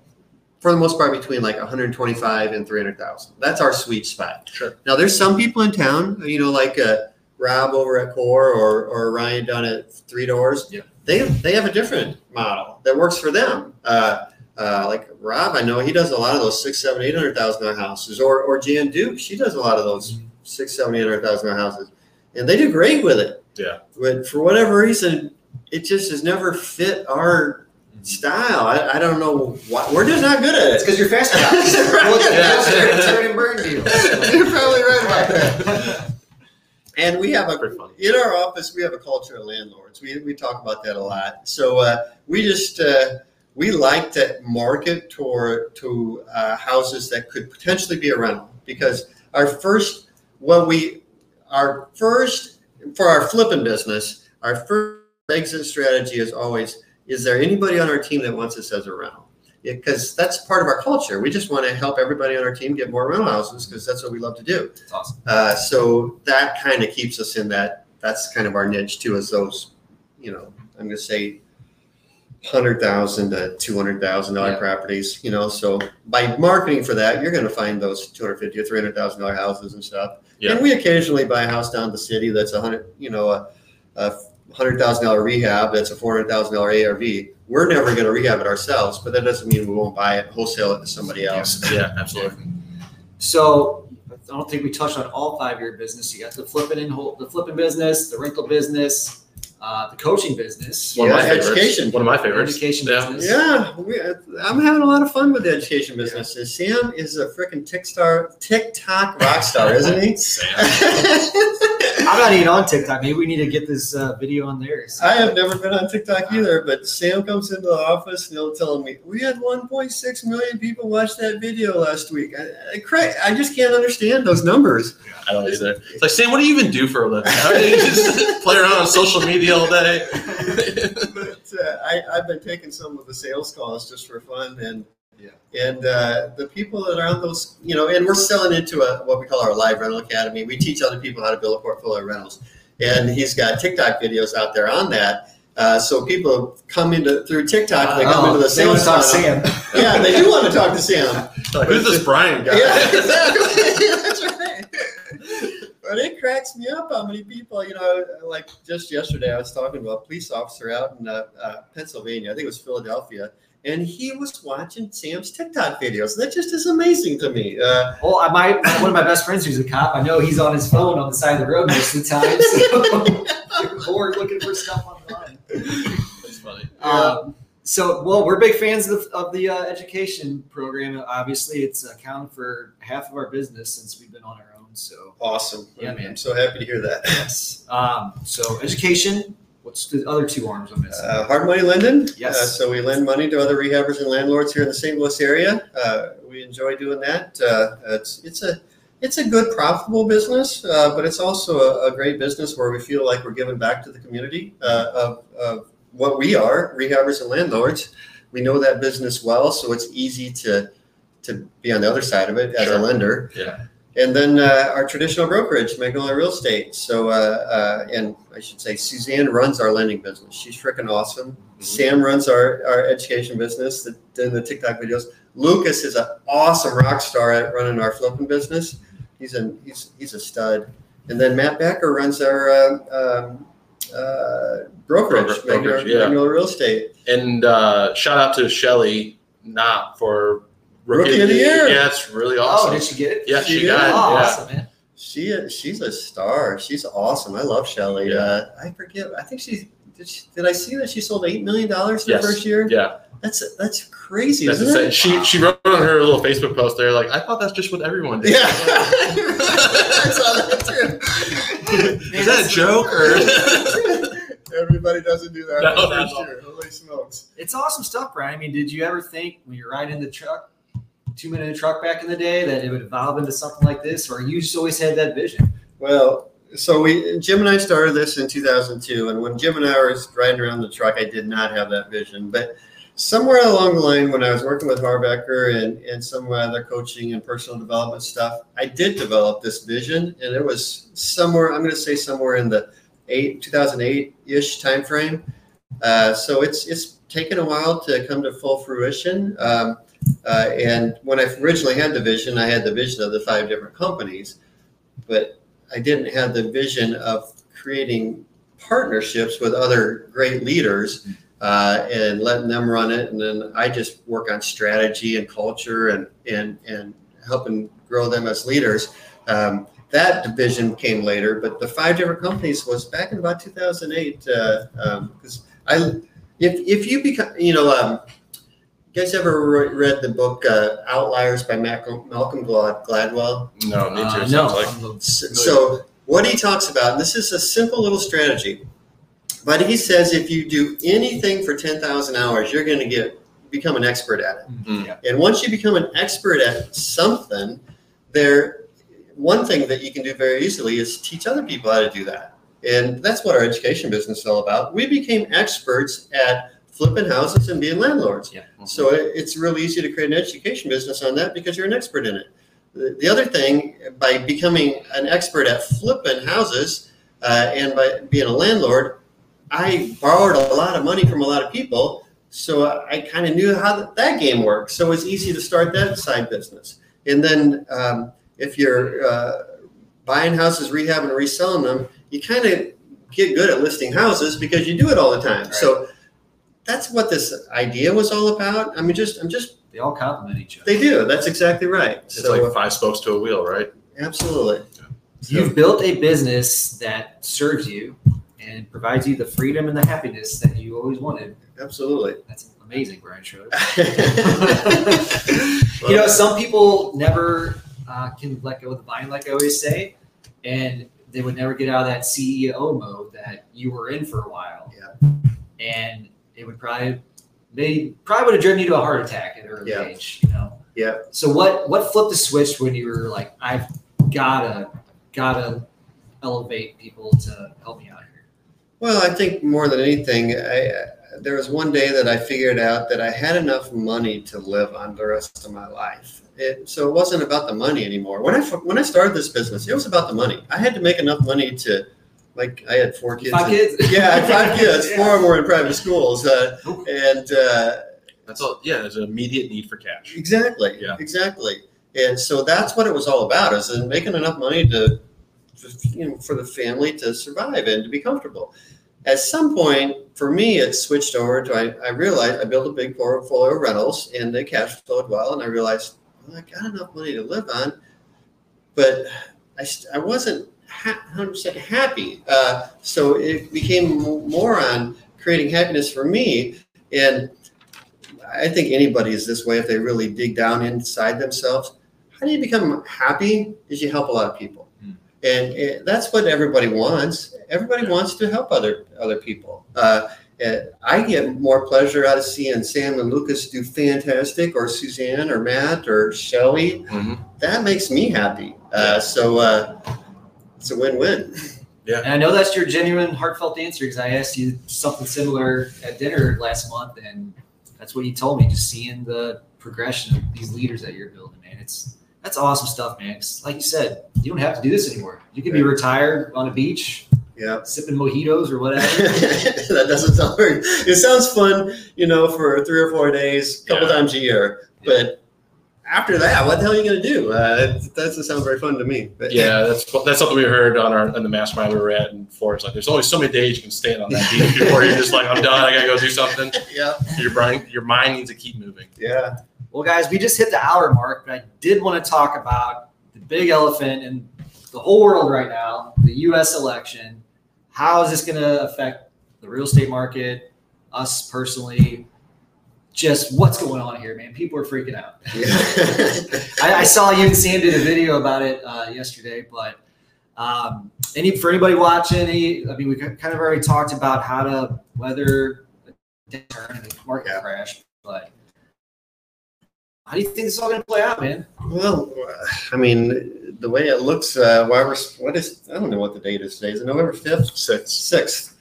S3: For the most part, between like one hundred twenty-five and three hundred thousand. That's our sweet spot.
S1: Sure.
S3: Now, there's some people in town, you know, like uh, Rob over at Core or or Ryan down at Three Doors.
S2: Yeah.
S3: They they have a different model that works for them. Uh, uh, like Rob, I know he does a lot of those six, seven, eight hundred thousand dollar houses, or or Jan Duke, she does a lot of those six, seven, eight hundred thousand dollar houses, and they do great with it.
S1: Yeah.
S3: But for whatever reason, it just has never fit our style. I, I don't know why. We're just not good at it.
S2: It's
S3: it.
S2: because you're faster. [LAUGHS]
S3: Right.
S2: Look
S1: Yeah.
S2: this turn and burn deal. [LAUGHS]
S3: You're probably right about that. And we have a
S1: Pretty
S3: in our office we have a culture of landlords. We we talk about that a lot. So uh, we just uh, we like to market toward to uh, houses that could potentially be a rental because our first what we our first for our flipping business our first exit strategy is always is there anybody on our team that wants us as a rental because that's part of our culture we just want to help everybody on our team get more rental houses because that's what we love to do
S2: That's awesome.
S3: uh, so that kind of keeps us in that. That's kind of our niche too. as those, you know, I'm going to say, hundred thousand to two hundred thousand dollar
S2: Yeah.
S3: properties. You know, so by marketing for that, you're going to find those two hundred fifty or three hundred thousand dollar houses and stuff.
S1: Yeah.
S3: And we occasionally buy a house down the city that's a hundred, you know, a, a hundred thousand dollar rehab that's a four hundred thousand dollar ARV. We're never going to rehab it ourselves, but that doesn't mean we won't buy it, wholesale it to somebody else.
S1: Yeah, [LAUGHS] absolutely.
S2: So I don't think we touched on all five of your business. You got the flipping and whole, the flipping business, the rental business, uh, the coaching business,
S1: One of my
S3: Yeah,
S1: favorites.
S3: education.
S1: One of my favorites.
S2: education
S1: Yeah.
S2: business.
S3: Yeah, we, I'm having a lot of fun with the education business. And Sam is a freaking TikTok TikTok rock star, isn't he?
S1: Sam. [LAUGHS]
S2: I'm not even on TikTok. Maybe we need to get this uh, video on there.
S3: I have never been on TikTok either, but Sam comes into the office and he'll tell me we had 1.6 million people watch that video last week. I, I, cry, I just can't understand those numbers.
S1: I don't either. It's like Sam, what do you even do for a living? How do you just [LAUGHS] play around on social media all day? [LAUGHS]
S3: but uh, I, I've been taking some of the sales calls just for fun, and
S2: Yeah.
S3: and uh, the people that are on those, you know, and we're selling into a what we call our live rental academy. We teach other people how to build a portfolio of rentals, and he's got TikTok videos out there on that. Uh, so people come into through TikTok. They come
S2: Oh,
S3: into the
S2: they want to talk
S3: funnel.
S2: Sam.
S3: Yeah, they do want to talk to Sam.
S1: Like, who's this Brian guy?
S3: Yeah, exactly. [LAUGHS] That's. But it cracks me up how many people, you know, like just yesterday, I was talking to a police officer out in uh, uh, Pennsylvania. I think it was Philadelphia. And he was watching Sam's TikTok videos. That just is amazing to me. Uh,
S2: Well, I might one of my best friends who's a cop. I know he's on his phone on the side of the road most of the time. So [LAUGHS] you're bored looking for stuff online.
S1: That's funny.
S2: Um, so, well, we're big fans of, of the uh, education program. Obviously, it's accounted for half of our business since we've been on our own. So,
S3: awesome.
S2: Yeah, man.
S3: I'm so happy to hear that.
S2: yes. Um, so, education. What's the other two arms I'm missing?
S3: Uh, Hard Money Lending.
S2: Yes.
S3: Uh, so we lend money to other rehabbers and landlords here in the St. Louis area. Uh, we enjoy doing that. Uh, it's it's a it's a good profitable business, uh, but it's also a, a great business where we feel like we're giving back to the community uh, of, of what we are, rehabbers and landlords. We know that business well, so it's easy to to be on the other side of it as
S1: Sure.
S3: a lender.
S1: Yeah.
S3: And then uh, our traditional brokerage, Magnolia Real Estate. So, uh, uh, and I should say, Suzanne runs our lending business. She's freaking awesome. Sam runs our, our education business, the, doing the TikTok videos. Lucas is an awesome rock star at running our flipping business. He's a he's he's a stud. And then Matt Becker runs our uh, um, uh, brokerage,
S1: Broker-
S3: Magnolia,
S1: yeah.
S3: Magnolia Real Estate.
S1: And uh, shout out to Shelly, not for
S3: Rookie of the year.
S1: Yeah, it's really
S2: oh,
S1: awesome.
S2: did she get it?
S1: yeah, she,
S3: She
S1: got
S3: did?
S1: it.
S2: Oh,
S1: yeah.
S2: awesome, man.
S3: She she's a star. She's awesome. I love Shelly.
S1: Yeah.
S3: Uh, I forget. I think she did. She, did I see that she sold eight million dollars in
S1: Yes.
S3: her first year?
S1: Yeah,
S3: That's that's crazy,
S1: that's
S3: isn't
S1: insane.
S3: it?
S1: She she wrote on her little Facebook post there like, I thought that's just what everyone did.
S3: Yeah, [LAUGHS] I saw that too. [LAUGHS]
S1: Is that a joke or? [LAUGHS]
S3: Everybody doesn't do that
S1: No,
S3: in first year. Holy smokes!
S2: It's awesome stuff, Brian. I mean, did you ever think when you're riding the truck, two minute truck back in the day, that it would evolve into something like this, or you just always had that vision?
S3: Well, so we Jim and I started this in 2002, and when Jim and I were riding around the truck, I did not have that vision, but. Somewhere along the line, when I was working with Harv Eker and, and some other coaching and personal development stuff, I did develop this vision, and it was somewhere. I'm going to say somewhere in the eight 2008 ish timeframe. Uh, so it's it's taken a while to come to full fruition. Um, uh, and when I originally had the vision, I had the vision of the five different companies, but I didn't have the vision of creating partnerships with other great leaders uh, and letting them run it. And then I just work on strategy and culture and and and helping grow them as leaders. Um, that division came later, but the five different companies was back in about 2008. Because uh, um, I, if if you become, you know, um, you guys ever re- read the book uh, Outliers by Malcolm, Malcolm Glad- Gladwell?
S1: no, me too.
S2: Uh, no.
S1: like-
S3: So, so what he talks about, and this is a simple little strategy, but he says if you do anything for 10,000 hours, you're going to get become an expert at it.
S1: Mm.
S2: Yeah.
S3: And once you become an expert at something, there one thing that you can do very easily is teach other people how to do that. And that's what our education business is all about. We became experts at flipping houses and being landlords.
S2: Yeah.
S3: So it- it's really easy to create an education business on that because you're an expert in it. The, the other thing, by becoming an expert at flipping houses uh, and by being a landlord, I borrowed a lot of money from a lot of people. So I kind of knew how that, that game works. So it's easy to start that side business. And then um, if you're uh, buying houses, rehabbing, and reselling them, you kind of get good at listing houses because you do it all the time.
S2: Right.
S3: So that's what this idea was all about. I mean, just I'm just
S2: They all complement each other.
S3: they do. That's exactly right.
S1: It's
S3: so
S1: like five spokes to a wheel, right?
S3: absolutely.
S2: You've built a business that serves you and provides you the freedom and the happiness that you always wanted.
S3: Absolutely.
S2: That's amazing, Brian Schroeder. [LAUGHS] [LAUGHS] you know, some people never uh, can let go of the vine, like I always say, and they would never get out of that CEO mode that you were in for a while.
S3: Yeah.
S2: And it would probably they probably would have driven you to a heart attack at an early
S3: Yeah.
S2: age. You know.
S3: Yeah.
S2: So what what flipped the switch when you were like, I've gotta gotta elevate people to help me out here?
S3: Well, I think more than anything, I, there was one day that I figured out that I had enough money to live on the rest of my life. It, so it wasn't about the money anymore. When I when I started this business, it was about the money. I had to make enough money to like I had four kids.
S2: Five
S3: in-
S2: kids? [LAUGHS]
S3: Yeah, I had five kids.
S2: Yeah. [LAUGHS]
S3: Four of them were in private schools, uh, and uh,
S1: That's all. Yeah, there's an immediate need for cash.
S3: exactly,
S1: Yeah.
S3: exactly. And so that's what it was all about: is in making enough money to, you know, for the family to survive and to be comfortable. At some point, for me, it switched over to I, I realized I built a big portfolio of rentals and they cash flowed well, and I realized well, I got enough money to live on, but I, I wasn't ha- 100% happy. Uh, so it became more on creating happiness for me. And I think anybody is this way if they really dig down inside themselves. How do you become happy? Is you help a lot of people.
S1: Hmm.
S3: And uh, that's what everybody wants. Everybody wants to help other other people. Uh, uh, I get more pleasure out of seeing Sam and Lucas do fantastic, or Suzanne, or Matt, or Shelly.
S1: Mhm.
S3: That makes me happy. Uh, so uh, it's a win-win. Yeah.
S2: And I know that's your genuine, heartfelt answer because I asked you something similar at dinner last month, and that's what you told me. Just seeing the progression of these leaders that you're building, man, it's that's awesome stuff, man. 'Cause like you said, you don't have to do this anymore. You can be retired on a beach,
S3: Yeah.
S2: sipping mojitos or whatever. [LAUGHS]
S3: that doesn't sound very. It sounds fun, you know, for three or four days, a couple
S1: Yeah.
S3: times a year. But after that, what the hell are you going to do? Uh, that doesn't sound very fun to me. But [LAUGHS]
S1: Yeah, that's that's something we heard on our on the mastermind we were at in Florida. Like, there's only so many days you can stand on that beach before you're just like, I'm done. I gotta go do something. [LAUGHS]
S3: yeah,
S1: Your brain, your mind needs to keep moving.
S3: yeah,
S2: Well, guys, we just hit the hour mark, but I did want to talk about the big elephant in the whole world right now the U.S. election. How is this going to affect the real estate market, us personally? Just what's going on here, man? People are freaking out.
S3: yeah. [LAUGHS]
S2: I, I saw you and Sam did a video about it uh, yesterday, but um, any for anybody watching, any, I mean, we kind of already talked about how to weather a downturn and a market
S3: Yeah.
S2: crash, but how do you think this is all going to play out, man?
S3: well, I mean, the way it looks, uh, why we're what is I don't know what the date is today. Is it November fifth?
S1: Six.
S3: Sixth.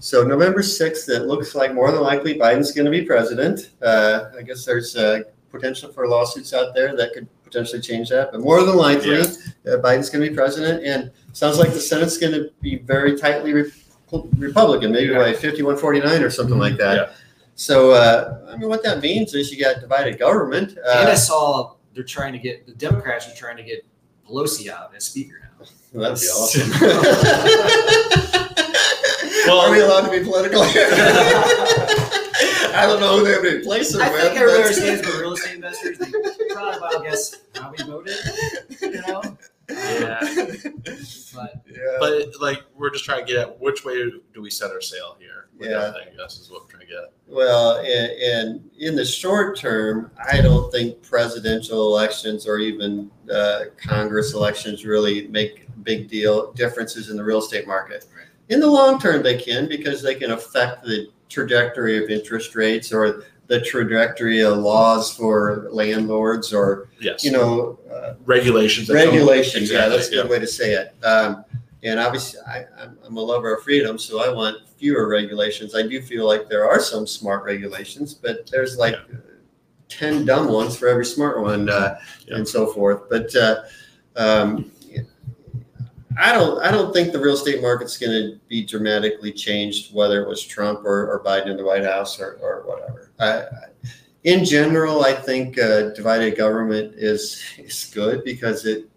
S3: So November sixth, it looks like more than likely Biden's going to be president. Uh, I guess there's uh, potential for lawsuits out there that could potentially change that, but more than likely,
S1: Yeah.
S3: uh, Biden's going to be president. And sounds like the Senate's going to be very tightly Re- Republican, maybe by 51-49 or something like that.
S1: Yeah.
S3: So uh, I mean, what that means is you got divided government.
S2: and I
S3: Uh,
S2: saw they're trying to get the Democrats are trying to get Pelosi out as speaker now.
S3: well, that'd be [LAUGHS] awesome. [LAUGHS]
S1: Well-
S3: Are we allowed to be political here? [LAUGHS] I don't know who they would replace her
S2: I
S3: with.
S2: think everybody
S3: but-
S2: understands we're [LAUGHS] real estate investors. They probably about, I guess, how we voted, you know?
S1: Yeah.
S2: But
S3: Yeah.
S1: But like, we're just trying to get at which way do we set our sail here?
S3: Yeah.
S1: everything, I guess is what we're trying to get. at.
S3: Well, and, and in the short term, I don't think presidential elections or even uh, Congress elections really make big deal differences in the real estate market.
S2: Right.
S3: In the long term, they can because they can affect the trajectory of interest rates or the trajectory of laws for landlords or
S1: Yes.
S3: you know uh,
S1: regulations.
S3: regulations. yeah, that's a good way to say it. Um, and obviously, I, I'm, I'm a lover of freedom, so I want fewer regulations. I do feel like there are some smart regulations, but there's like ten dumb ones for every smart one, uh,
S1: Yeah.
S3: and so forth. But uh, um, I don't, I don't think the real estate market's going to be dramatically changed, whether it was Trump or, or Biden in the White House or, or whatever. I, I, in general, I think uh, divided government is [LAUGHS] is good because it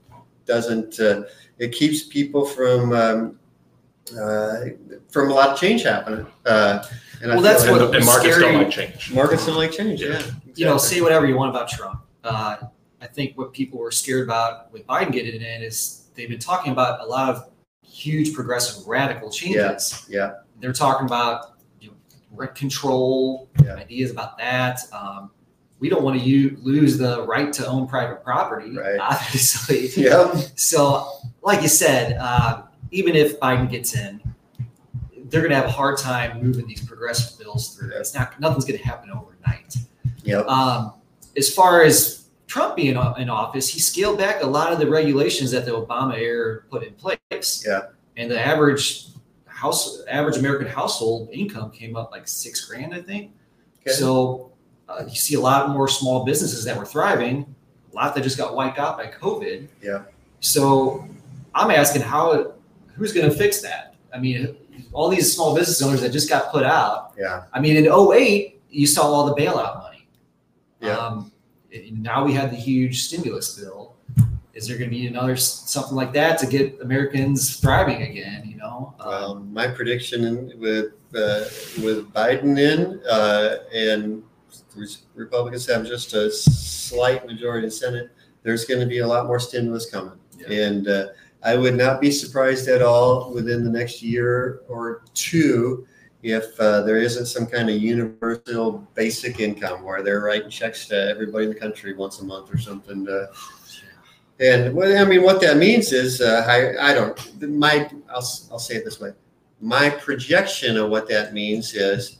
S3: doesn't uh, it keeps people from um, uh, from a lot of change happening. Uh, and
S2: Well,
S3: feel
S2: that's
S3: like
S2: what-
S1: And, and markets
S2: scary-
S1: don't like change.
S3: markets don't like change.
S1: Yeah.
S3: Yeah,
S2: you know, say whatever you want about Trump. Uh, I think what people were scared about with Biden getting in is they've been talking about a lot of huge progressive radical changes.
S3: yeah.
S2: They're talking about you know, rent control,
S3: Yeah.
S2: ideas about that. Um, we don't want to u- lose the right to own private property,
S3: Right. [LAUGHS]
S2: obviously.
S3: Yep.
S2: So, like you said, uh, even if Biden gets in, they're going to have a hard time moving these progressive bills through. It's not nothing's going to happen overnight.
S3: Yep.
S2: Um, as far as Trump being in office, he scaled back a lot of the regulations that the Obama era put in place.
S3: Yeah.
S2: And the average house, average American household income came up like six grand, I think.
S3: Okay.
S2: So uh, you see a lot more small businesses that were thriving, a lot that just got wiped out by COVID.
S3: Yeah.
S2: So I'm asking how, who's going to fix that? I mean, all these small business owners that just got put out.
S3: Yeah.
S2: I mean, in 08, you saw all the bailout money.
S3: Yeah.
S2: Um, now we had the huge stimulus bill. Is there going to be another something like that to get Americans thriving again? You know, Um,
S3: Well, my prediction with uh, with Biden in uh, and Republicans have just a slight majority in the Senate, there's going to be a lot more stimulus coming,
S2: Yeah.
S3: and uh, I would not be surprised at all within the next year or two if uh, there isn't some kind of universal basic income where they're writing checks to everybody in the country once a month or something. Uh, and well, I mean, what that means is, uh, I, I don't, my, I'll, I'll say it this way. My projection of what that means is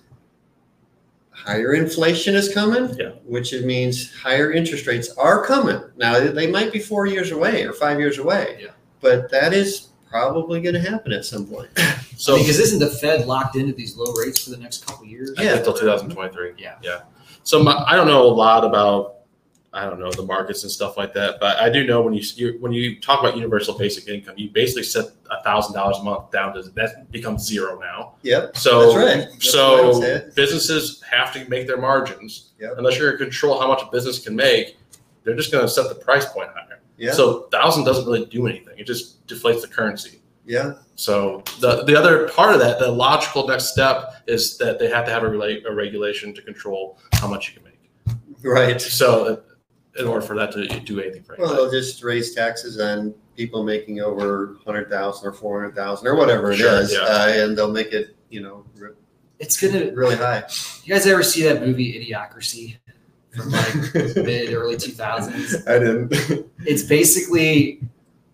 S3: higher inflation is coming,
S1: Yeah.
S3: which it means higher interest rates are coming. Now, they might be four years away or five years away.
S2: Yeah.
S3: But that is probably going to happen at some point. [LAUGHS]
S1: So
S2: because isn't the Fed locked into these low rates for the next couple of years?
S1: yeah, until 2023.
S2: Yeah.
S1: yeah. So my, I don't know a lot about I don't know the markets and stuff like that, but I do know when you you- when you talk about universal basic income, you basically set a thousand dollars a month down to that becomes zero now.
S3: Yep.
S1: So
S3: That's right. That's the way I would say
S1: so businesses have to make their margins
S3: Yep.
S1: unless you're in control how much a business can make. They're just going to set the price point higher.
S3: Yeah.
S1: So thousand doesn't really do anything. It just deflates the currency.
S3: yeah.
S1: So the the other part of that, the logical next step is that they have to have a, rela- a regulation to control how much you can make.
S3: Right.
S1: So in order for that to do anything for
S3: Well,
S1: anybody.
S3: they'll just raise taxes on people making over hundred thousand or four hundred thousand or whatever it
S1: Sure,
S3: is,
S1: yeah.
S3: uh, and they'll make it, you know, re-
S2: It's gonna.
S3: really high.
S2: You guys ever see that movie Idiocracy from like mid early two thousands? [LAUGHS]
S3: I didn't.
S2: It's basically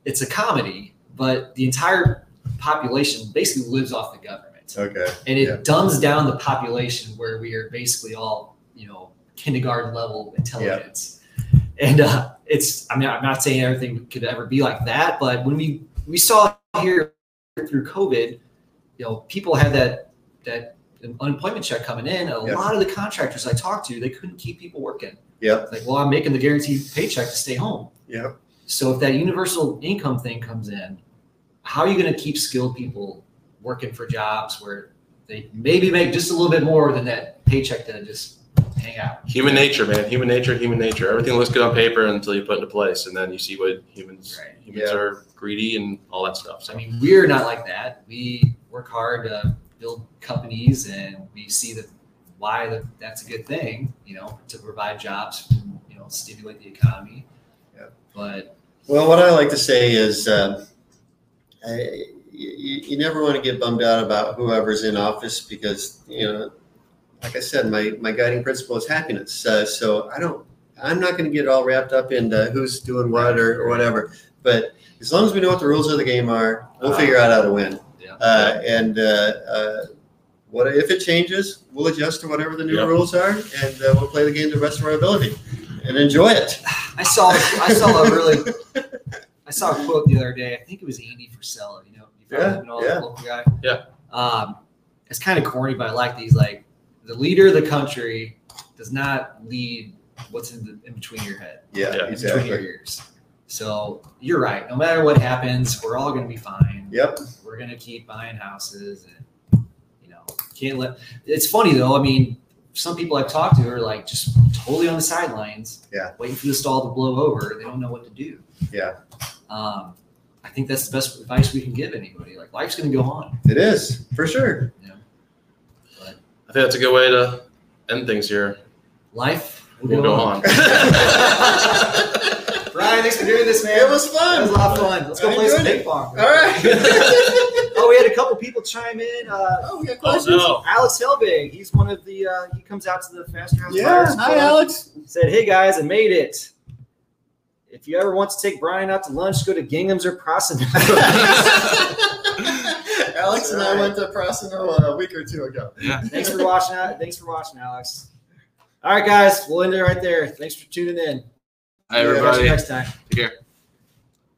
S2: it's a comedy, but the entire population basically lives off the government,
S3: okay.
S2: and it
S3: Yeah.
S2: dumbs down the population where we are basically all you know kindergarten level intelligence. And uh, it's I mean I'm not saying everything could ever be like that, but when we we saw here through COVID, you know people had that that unemployment check coming in. A
S3: Yeah.
S2: lot of the contractors I talked to, they couldn't keep people working.
S3: Yeah.
S2: Like, well, I'm making the guaranteed paycheck to stay home.
S3: Yeah.
S2: So if that universal income thing comes in, how are you going to keep skilled people working for jobs where they maybe make just a little bit more than that paycheck to just hang out?
S1: Human nature, man. Human nature, human nature. Everything looks good on paper until you put it into place, and then you see what humans
S2: Right.
S1: humans
S3: Yeah.
S1: are greedy and all that stuff. So
S2: I mean, we're not like that. We work hard to build companies, and we see that why that that's a good thing, you know, to provide jobs, you know, stimulate the economy.
S3: Yeah.
S2: But
S3: Well, what I like to say is, um, I, you, you never want to get bummed out about whoever's in office because you know, like I said, my my guiding principle is happiness. Uh, so I don't, I'm not going to get all wrapped up into who's doing what or, or whatever. But as long as we know what the rules of the game are, we'll figure out how to win.
S2: Yeah.
S3: Uh, and uh, uh, what if it changes? We'll adjust to whatever the new
S1: Yep.
S3: rules are, and uh, we'll play the game to the best of our ability and enjoy it.
S2: I saw I saw a really [LAUGHS] I saw a quote the other day. I think it was Andy Frisella. You know, you
S3: Yeah,
S2: follow him at all,
S3: yeah.
S2: the local guy.
S1: Yeah.
S2: Um, it's kind of corny, but I like these. Like the leader of the country does not lead what's in, the, in between your head,
S3: Yeah,
S1: Yeah,
S2: in between your
S3: exactly.
S2: ears. So you're right. No matter what happens, we're all going to be fine.
S3: Yep.
S2: We're going to keep buying houses, and you know, can't let. It's funny though. I mean, some people I've talked to are like just totally on the sidelines,
S3: Yeah.
S2: waiting for the stall to blow over. They don't know what to do.
S3: Yeah.
S2: Um, I think that's the best advice we can give anybody. Like life's going to go on.
S3: It is for sure. Yeah.
S1: I think that's a good way to end things here.
S2: Life will
S1: We'll
S2: go,
S1: go
S2: on.
S1: on. [LAUGHS] [LAUGHS]
S2: Brian, thanks for doing this, man.
S3: It was fun.
S2: That was a lot of fun. Let's go
S3: I
S2: play some
S3: enjoyed
S2: ping pong.
S3: All right. [LAUGHS]
S2: oh, we had a couple people chime in. Uh,
S3: oh, we got
S1: Oh,
S3: questions.
S1: no.
S2: Alex Helbig, he's one of the. Uh, he comes out to the Faster House
S3: Yeah.
S2: Flyers
S3: Hi,
S2: Club.
S3: Alex.
S2: Said, "Hey guys, I made it. If you ever want to take Brian out to lunch, go to Gingham's or Prosser." [LAUGHS] [LAUGHS]
S3: Alex and I went to Prasino a week or two ago.
S1: Yeah.
S2: Thanks for watching. Thanks for watching, Alex. All right, guys, we'll end it right there. Thanks for tuning in.
S1: Hi, everybody.
S2: next time.
S1: Take care.